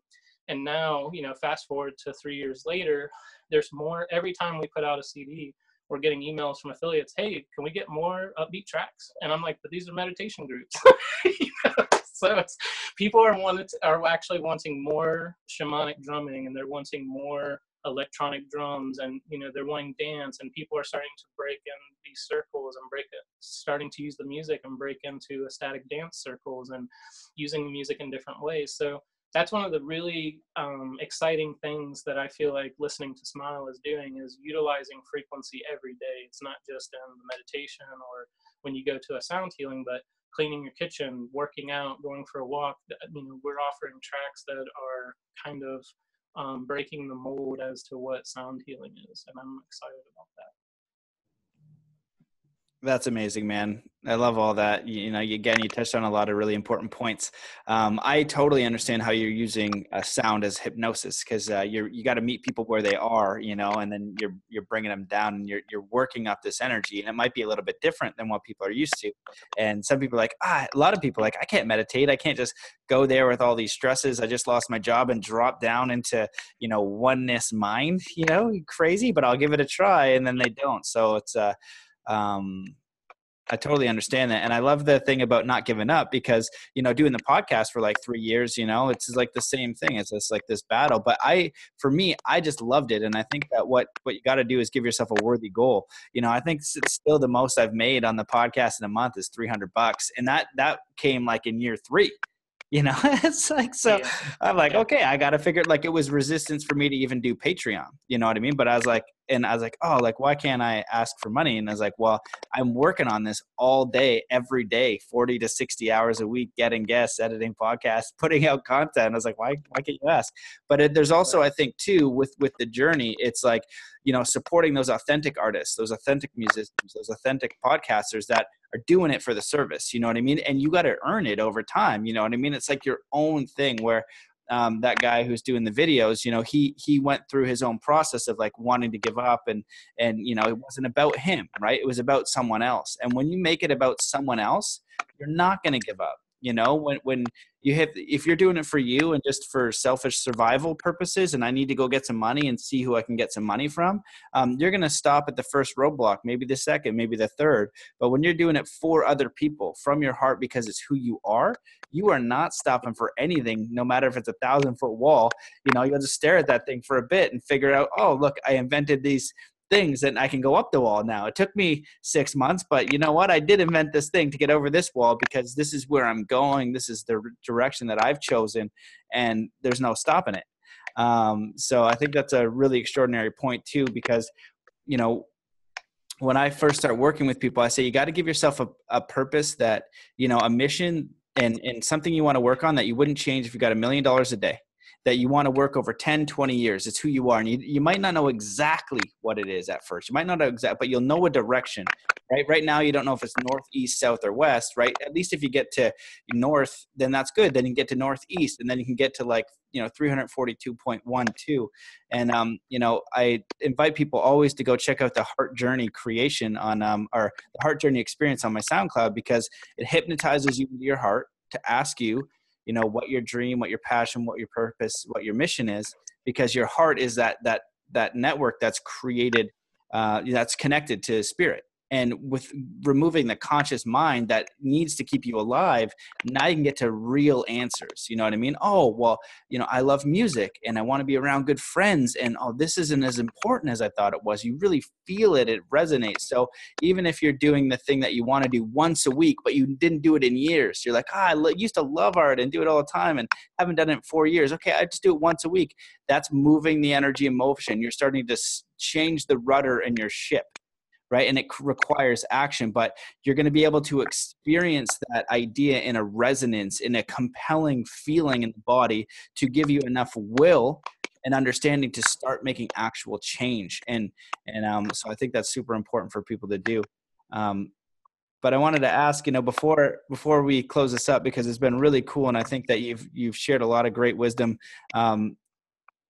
And now, you know, fast forward to three years later, there's more. Every time we put out a CD, we're getting emails from affiliates. Hey, can we get more upbeat tracks? And I'm like, but these are meditation groups. you know? So people are wanting are actually wanting more shamanic drumming, and they're wanting more electronic drums, and you know they're wanting dance, and people are starting to break in these circles and break it, starting to use the music and break into ecstatic dance circles and using music in different ways. So that's one of the really um, exciting things that I feel like listening to Smile is doing is utilizing frequency every day. It's not just in the meditation or when you go to a sound healing, but cleaning your kitchen, working out, going for a walk. You know, we're offering tracks that are kind of um, breaking the mold as to what sound healing is, and I'm excited about that. That's amazing, man. I love all that. You, know, again, you touched on a lot of really important points. Um, I totally understand how you're using a sound as hypnosis because uh, you're you got to meet people where they are, you know, and then you're you're bringing them down and you're you're working up this energy, and it might be a little bit different than what people are used to. And some people like, ah, a lot of people like, I can't meditate. I can't just go there with all these stresses. I just lost my job and drop down into you know oneness mind. You know, crazy, but I'll give it a try, and then they don't. So it's uh um, I totally understand that. And I love the thing about not giving up because, you know, doing the podcast for like three years, you know, it's like the same thing. It's just like this battle. But I, for me, I just loved it. And I think that what, what you got to do is give yourself a worthy goal. You know, I think it's still the most I've made on the podcast in a month is 300 bucks. And that, that came like in year three you know it's like so i'm like okay i gotta figure like it was resistance for me to even do patreon you know what i mean but i was like and i was like oh like why can't i ask for money? And i was like well i'm working on this all day every day 40 to 60 hours a week getting guests editing podcasts putting out content. I was like why why can't you ask? But it, there's also i think too with with the journey it's like you know supporting those authentic artists those authentic musicians those authentic podcasters that are doing it for the service you know what i mean? And you got to earn it over time you know what i mean? It's like your own thing where um, that guy who's doing the videos you know he he went through his own process of like wanting to give up and and you know it wasn't about him right? It was about someone else. And when you make it about someone else you're not going to give up you know when when you have if you're doing it for you and just for selfish survival purposes and i need to go get some money and see who i can get some money from um, you're going to stop at the first roadblock maybe the second maybe the third. But when you're doing it for other people from your heart because it's who you are you are not stopping for anything no matter if it's a thousand foot wall. You know you'll just stare at that thing for a bit and figure out oh look i invented these things and I can go up the wall now. It took me six months, but you know what? I did invent this thing to get over this wall because this is where I'm going. This is the direction that I've chosen, and there's no stopping it. Um, so I think that's a really extraordinary point too, because you know when I first start working with people, I say you got to give yourself a, a purpose that you know a mission and and something you want to work on that you wouldn't change if you got a million dollars a day that you want to work over 10 20 years. It's who you are and you, you might not know exactly what it is at first. You might not know exactly but you'll know a direction right? Right now you don't know if it's north east south or west right? At least if you get to north then that's good. Then you get to northeast and then you can get to like you know 342.12 and um you know i invite people always to go check out the heart journey creation on um or the heart journey experience on my soundcloud because it hypnotizes you into your heart to ask you you know what your dream what your passion what your purpose what your mission is because your heart is that that that network that's created uh, that's connected to spirit and with removing the conscious mind that needs to keep you alive now you can get to real answers you know what i mean? Oh well you know i love music and i want to be around good friends and oh this isn't as important as i thought it was. You really feel it it resonates. So even if you're doing the thing that you want to do once a week but you didn't do it in years you're like ah, i used to love art and do it all the time and haven't done it in four years. Okay i just do it once a week. That's moving the energy in motion. You're starting to change the rudder in your ship right? And it requires action, but you're going to be able to experience that idea in a resonance, in a compelling feeling in the body to give you enough will and understanding to start making actual change. And and um, so I think that's super important for people to do. Um, but I wanted to ask, you know, before before we close this up, because it's been really cool, and I think that you've you've shared a lot of great wisdom. Um,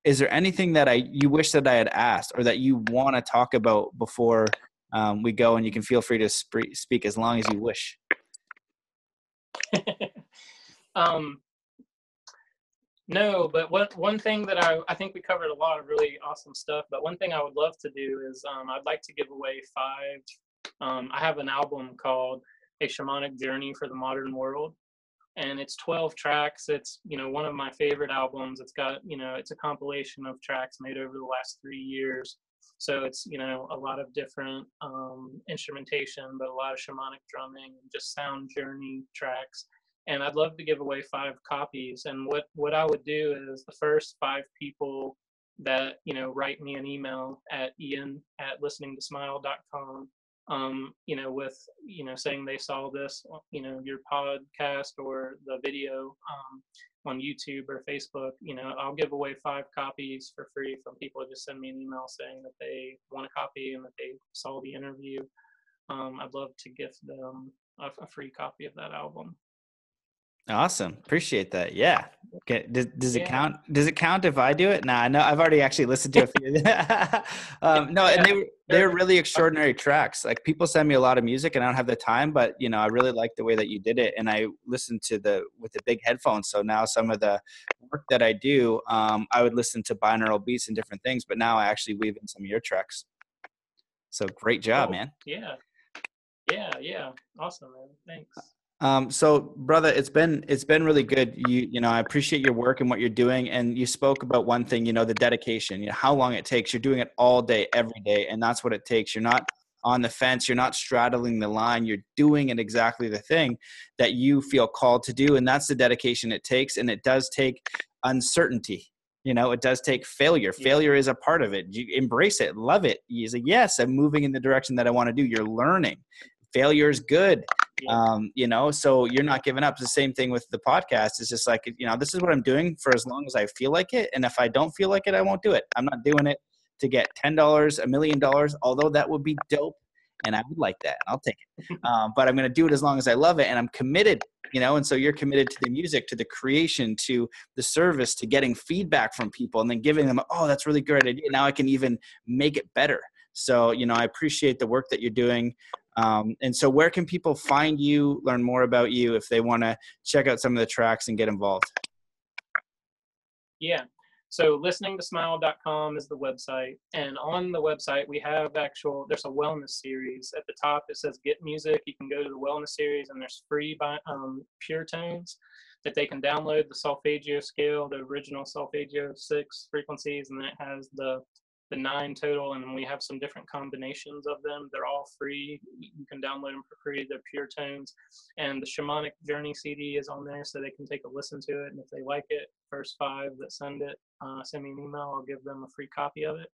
is there anything that I you wish that I had asked, or that you want to talk about before um, we go and you can feel free to sp- speak as long as you wish. um, no, but one one thing that I I think we covered a lot of really awesome stuff. But one thing I would love to do is um, I'd like to give away five. Um, I have an album called A Shamanic Journey for the Modern World, and it's 12 tracks. It's you know one of my favorite albums. It's got you know it's a compilation of tracks made over the last three years. So it's you know a lot of different um, instrumentation, but a lot of shamanic drumming, just sound journey tracks. And I'd love to give away five copies. And what what I would do is the first five people that you know write me an email at ian at listeningtosmile.com um, you know, with you know saying they saw this, you know, your podcast or the video um, on YouTube or Facebook, you know, I'll give away five copies for free from people who just send me an email saying that they want a copy and that they saw the interview. Um, I'd love to gift them a, a free copy of that album. Awesome. Appreciate that. Yeah. Okay. Does, does it count? Does it count if I do it? Nah, no, I've already actually listened to a few. um, no, and they were, they were really extraordinary tracks. Like people send me a lot of music and I don't have the time, but you know, I really like the way that you did it. And I listened to the, with the big headphones. So now some of the work that I do, um, I would listen to binaural beats and different things, but now I actually weave in some of your tracks. So great job, Oh, man. Yeah. Yeah. Yeah. Awesome, man. Thanks. Um, so brother, it's been it's been really good. You you know, I appreciate your work and what you're doing. And you spoke about one thing, you know, the dedication, you know, how long it takes. You're doing it all day, every day, and that's what it takes. You're not on the fence, you're not straddling the line, you're doing it exactly the thing that you feel called to do. And that's the dedication it takes. And it does take uncertainty. You know, it does take failure. Yeah. Failure is a part of it. You embrace it, love it. You say, yes, I'm moving in the direction that I want to do. You're learning. Failure is good. Um, you know so you're not giving up. It's the same thing with the podcast. It's just like you know this is what i'm doing for as long as i feel like it. And if i don't feel like it i won't do it. I'm not doing it to get $10 a million dollars although that would be dope and i would like that. I'll take it. Um, but i'm going to do it as long as i love it and i'm committed you know? And so you're committed to the music to the creation to the service to getting feedback from people and then giving them oh that's really great idea. Now i can even make it better. So you know i appreciate the work that you're doing um, and so, where can people find you, learn more about you if they want to check out some of the tracks and get involved? Yeah. So listeningtosmile.com is the website. And on the website, we have actual, there's a wellness series. At the top, it says Get Music. You can go to the wellness series, and there's free bi- um, pure tones that they can download the solfeggio scale, the original solfeggio six frequencies, and that has the the nine total, and we have some different combinations of them. They're all free. You can download them for free. They're pure tones. And the Shamanic Journey CD is on there so they can take a listen to it. And if they like it, first five that send it, uh, send me an email. I'll give them a free copy of it.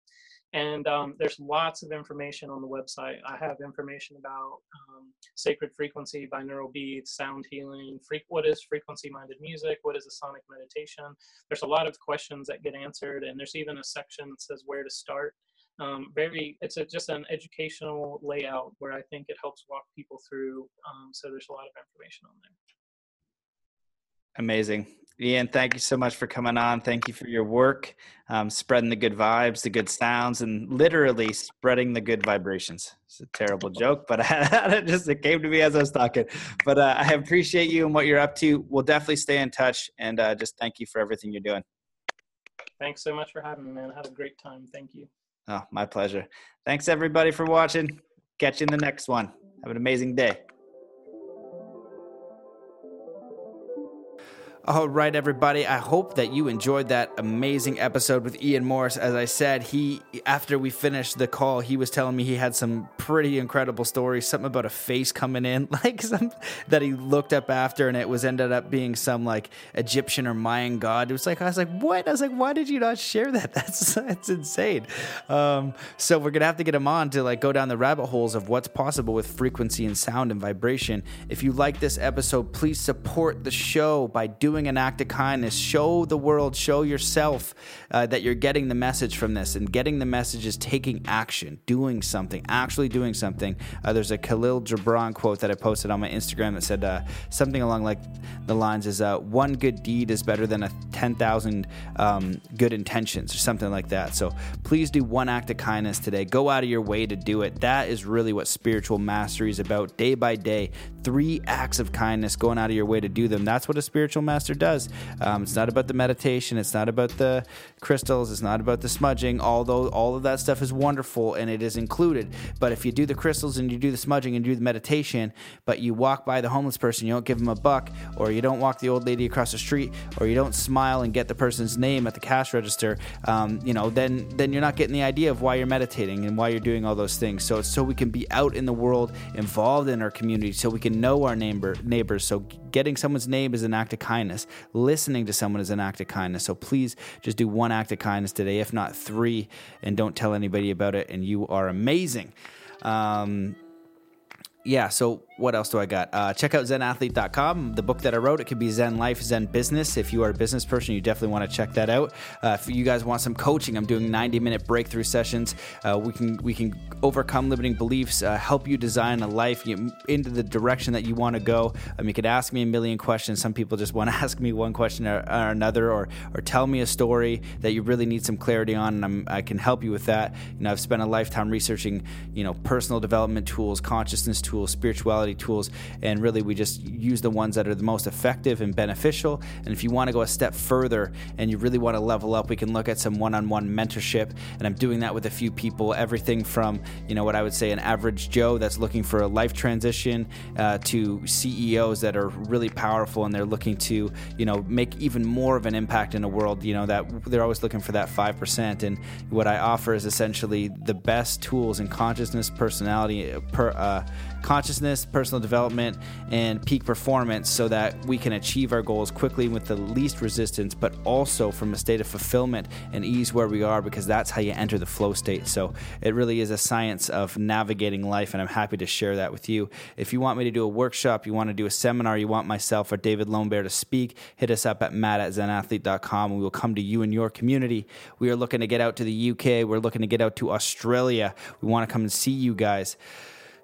And um, there's lots of information on the website. I have information about um, sacred frequency, binaural beats, sound healing, what is frequency minded music, what is a sonic meditation. There's a lot of questions that get answered, and there's even a section that says where to start. Um, very, it's a, just an educational layout where I think it helps walk people through. Um, so there's a lot of information on there. Amazing. Ian, thank you so much for coming on. Thank you for your work, um, spreading the good vibes, the good sounds, and literally spreading the good vibrations. It's a terrible joke, but it just it came to me as I was talking. But uh, I appreciate you and what you're up to. We'll definitely stay in touch, and uh, just thank you for everything you're doing. Thanks so much for having me, man. I had a great time. Thank you. Oh, my pleasure. Thanks everybody for watching. Catch you in the next one. Have an amazing day. All right, everybody. I hope that you enjoyed that amazing episode with Ian Morris. As I said, he after we finished the call, he was telling me he had some pretty incredible stories. Something about a face coming in, like some that he looked up after, and it was ended up being some like Egyptian or Mayan god. It was like I was like, what? I was like, why did you not share that? That's that's insane. Um, so we're gonna have to get him on to like go down the rabbit holes of what's possible with frequency and sound and vibration. If you like this episode, please support the show by doing an act of kindness. Show the world, show yourself uh, that you're getting the message from this. And getting the message is taking action, doing something, actually doing something. Uh, there's a Kahlil Gibran quote that I posted on my Instagram that said uh, something along like the lines is uh, one good deed is better than a 10,000 um, good intentions or something like that. So please do one act of kindness today. Go out of your way to do it. That is really what spiritual mastery is about day by day. Three acts of kindness, going out of your way to do them. That's what a spiritual master does. Um, it's not about the meditation, it's not about the crystals, it's not about the smudging, although all of that stuff is wonderful and it is included. But if you do the crystals and you do the smudging and you do the meditation, but you walk by the homeless person, you don't give them a buck, or you don't walk the old lady across the street, or you don't smile and get the person's name at the cash register, um, you know, then then you're not getting the idea of why you're meditating and why you're doing all those things. So so we can be out in the world, involved in our community, so we can know our neighbor neighbors. So getting someone's name is an act of kindness. Listening to someone is an act of kindness. So please just do one act of kindness today, if not three, and don't tell anybody about it. And you are amazing. Um, yeah, so what else do I got? Uh, check out zenathlete.com, the book that I wrote. It could be Zen Life, Zen Business. If you are a business person, you definitely want to check that out. Uh, if you guys want some coaching, I'm doing 90 minute breakthrough sessions. Uh, we can we can overcome limiting beliefs, uh, help you design a life into the direction that you want to go. Um, you could ask me a million questions. Some people just want to ask me one question or, or, another, or or tell me a story that you really need some clarity on, and I'm, I can help you with that. You know, I've spent a lifetime researching, you know, personal development tools, consciousness tools tools, spirituality tools, and really we just use the ones that are the most effective and beneficial. And if you want to go a step further and you really want to level up, we can look at some one-on-one mentorship. And I'm doing that with a few people, everything from you know what I would say an average Joe that's looking for a life transition uh, to CEOs that are really powerful and they're looking to you know make even more of an impact in a world. You know that they're always looking for that five percent. And what I offer is essentially the best tools in consciousness, personality, per, uh, consciousness, personal development, and peak performance so that we can achieve our goals quickly with the least resistance, but also from a state of fulfillment and ease where we are because that's how you enter the flow state. So it really is a science of navigating life, and I'm happy to share that with you. If you want me to do a workshop, you want to do a seminar, you want myself or David Lonebear to speak, hit us up at matt at zenathlete.com and we will come to you and your community. We are looking to get out to the UK, we're looking to get out to Australia. We want to come and see you guys.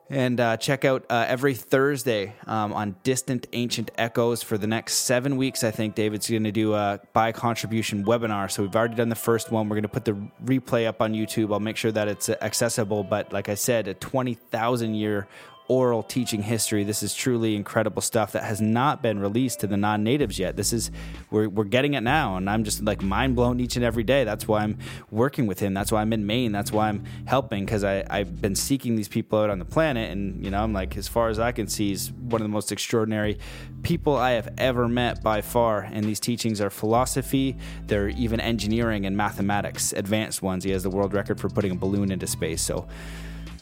And uh, check out uh, every Thursday um, on Distant Ancient Echoes for the next seven weeks. I think David's going to do a buy contribution webinar. So we've already done the first one. We're going to put the replay up on YouTube. I'll make sure that it's accessible. But like I said, a 20,000 year oral teaching history. This is truly incredible stuff that has not been released to the non-natives yet. This is we're we're getting it now, and I'm just like mind blown each and every day. That's why I'm working with him. That's why I'm in Maine. That's why I'm helping because I've been seeking these people out on the planet, and you know I'm like as far as I can see, he's one of the most extraordinary people I have ever met by far. And these teachings are philosophy. They're even engineering and mathematics, advanced ones. He has the world record for putting a balloon into space. So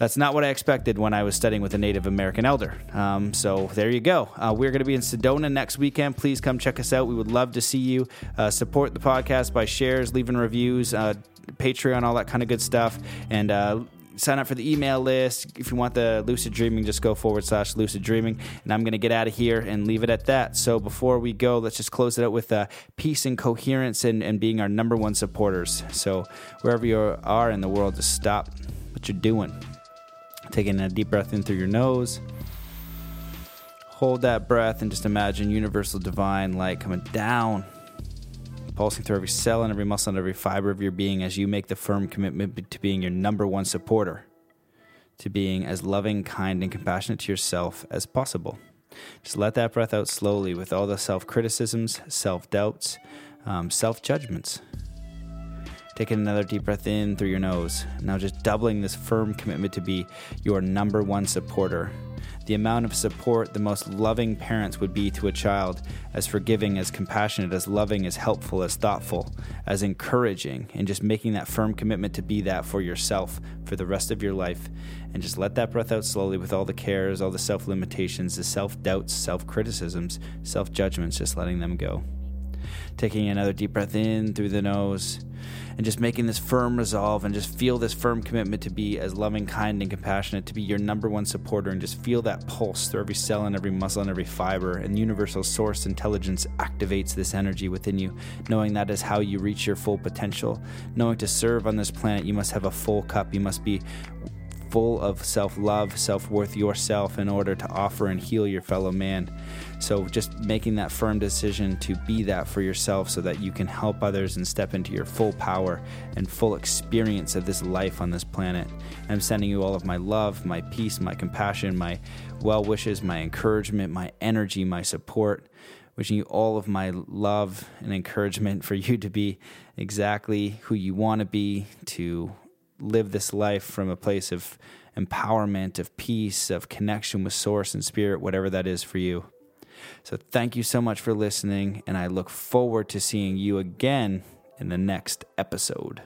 that's not what I expected when I was studying with a Native American elder. Um, so there you go. Uh, we're going to be in Sedona next weekend. Please come check us out. We would love to see you. Uh, support the podcast by shares, leaving reviews, uh, Patreon, all that kind of good stuff. And uh, sign up for the email list. If you want the lucid dreaming, just go forward slash lucid dreaming. And I'm going to get out of here and leave it at that. So before we go, let's just close it out with uh, peace and coherence and, and being our number one supporters. So wherever you are in the world, just stop what you're doing Taking a deep breath in through your nose. Hold that breath and just imagine universal divine light coming down, pulsing through every cell and every muscle and every fiber of your being as you make the firm commitment to being your number one supporter, to being as loving, kind, and compassionate to yourself as possible. Just let that breath out slowly with all the self criticisms, self doubts, um, self judgments. Taking another deep breath in through your nose. Now, just doubling this firm commitment to be your number one supporter. The amount of support the most loving parents would be to a child, as forgiving, as compassionate, as loving, as helpful, as thoughtful, as encouraging, and just making that firm commitment to be that for yourself for the rest of your life. And just let that breath out slowly with all the cares, all the self limitations, the self doubts, self criticisms, self judgments, just letting them go. Taking another deep breath in through the nose and just making this firm resolve and just feel this firm commitment to be as loving, kind, and compassionate, to be your number one supporter, and just feel that pulse through every cell and every muscle and every fiber. And universal source intelligence activates this energy within you, knowing that is how you reach your full potential. Knowing to serve on this planet, you must have a full cup. You must be full of self love, self worth yourself in order to offer and heal your fellow man. So, just making that firm decision to be that for yourself so that you can help others and step into your full power and full experience of this life on this planet. And I'm sending you all of my love, my peace, my compassion, my well wishes, my encouragement, my energy, my support wishing you all of my love and encouragement for you to be exactly who you want to be, to live this life from a place of empowerment, of peace, of connection with source and spirit, whatever that is for you. So, thank you so much for listening, and I look forward to seeing you again in the next episode.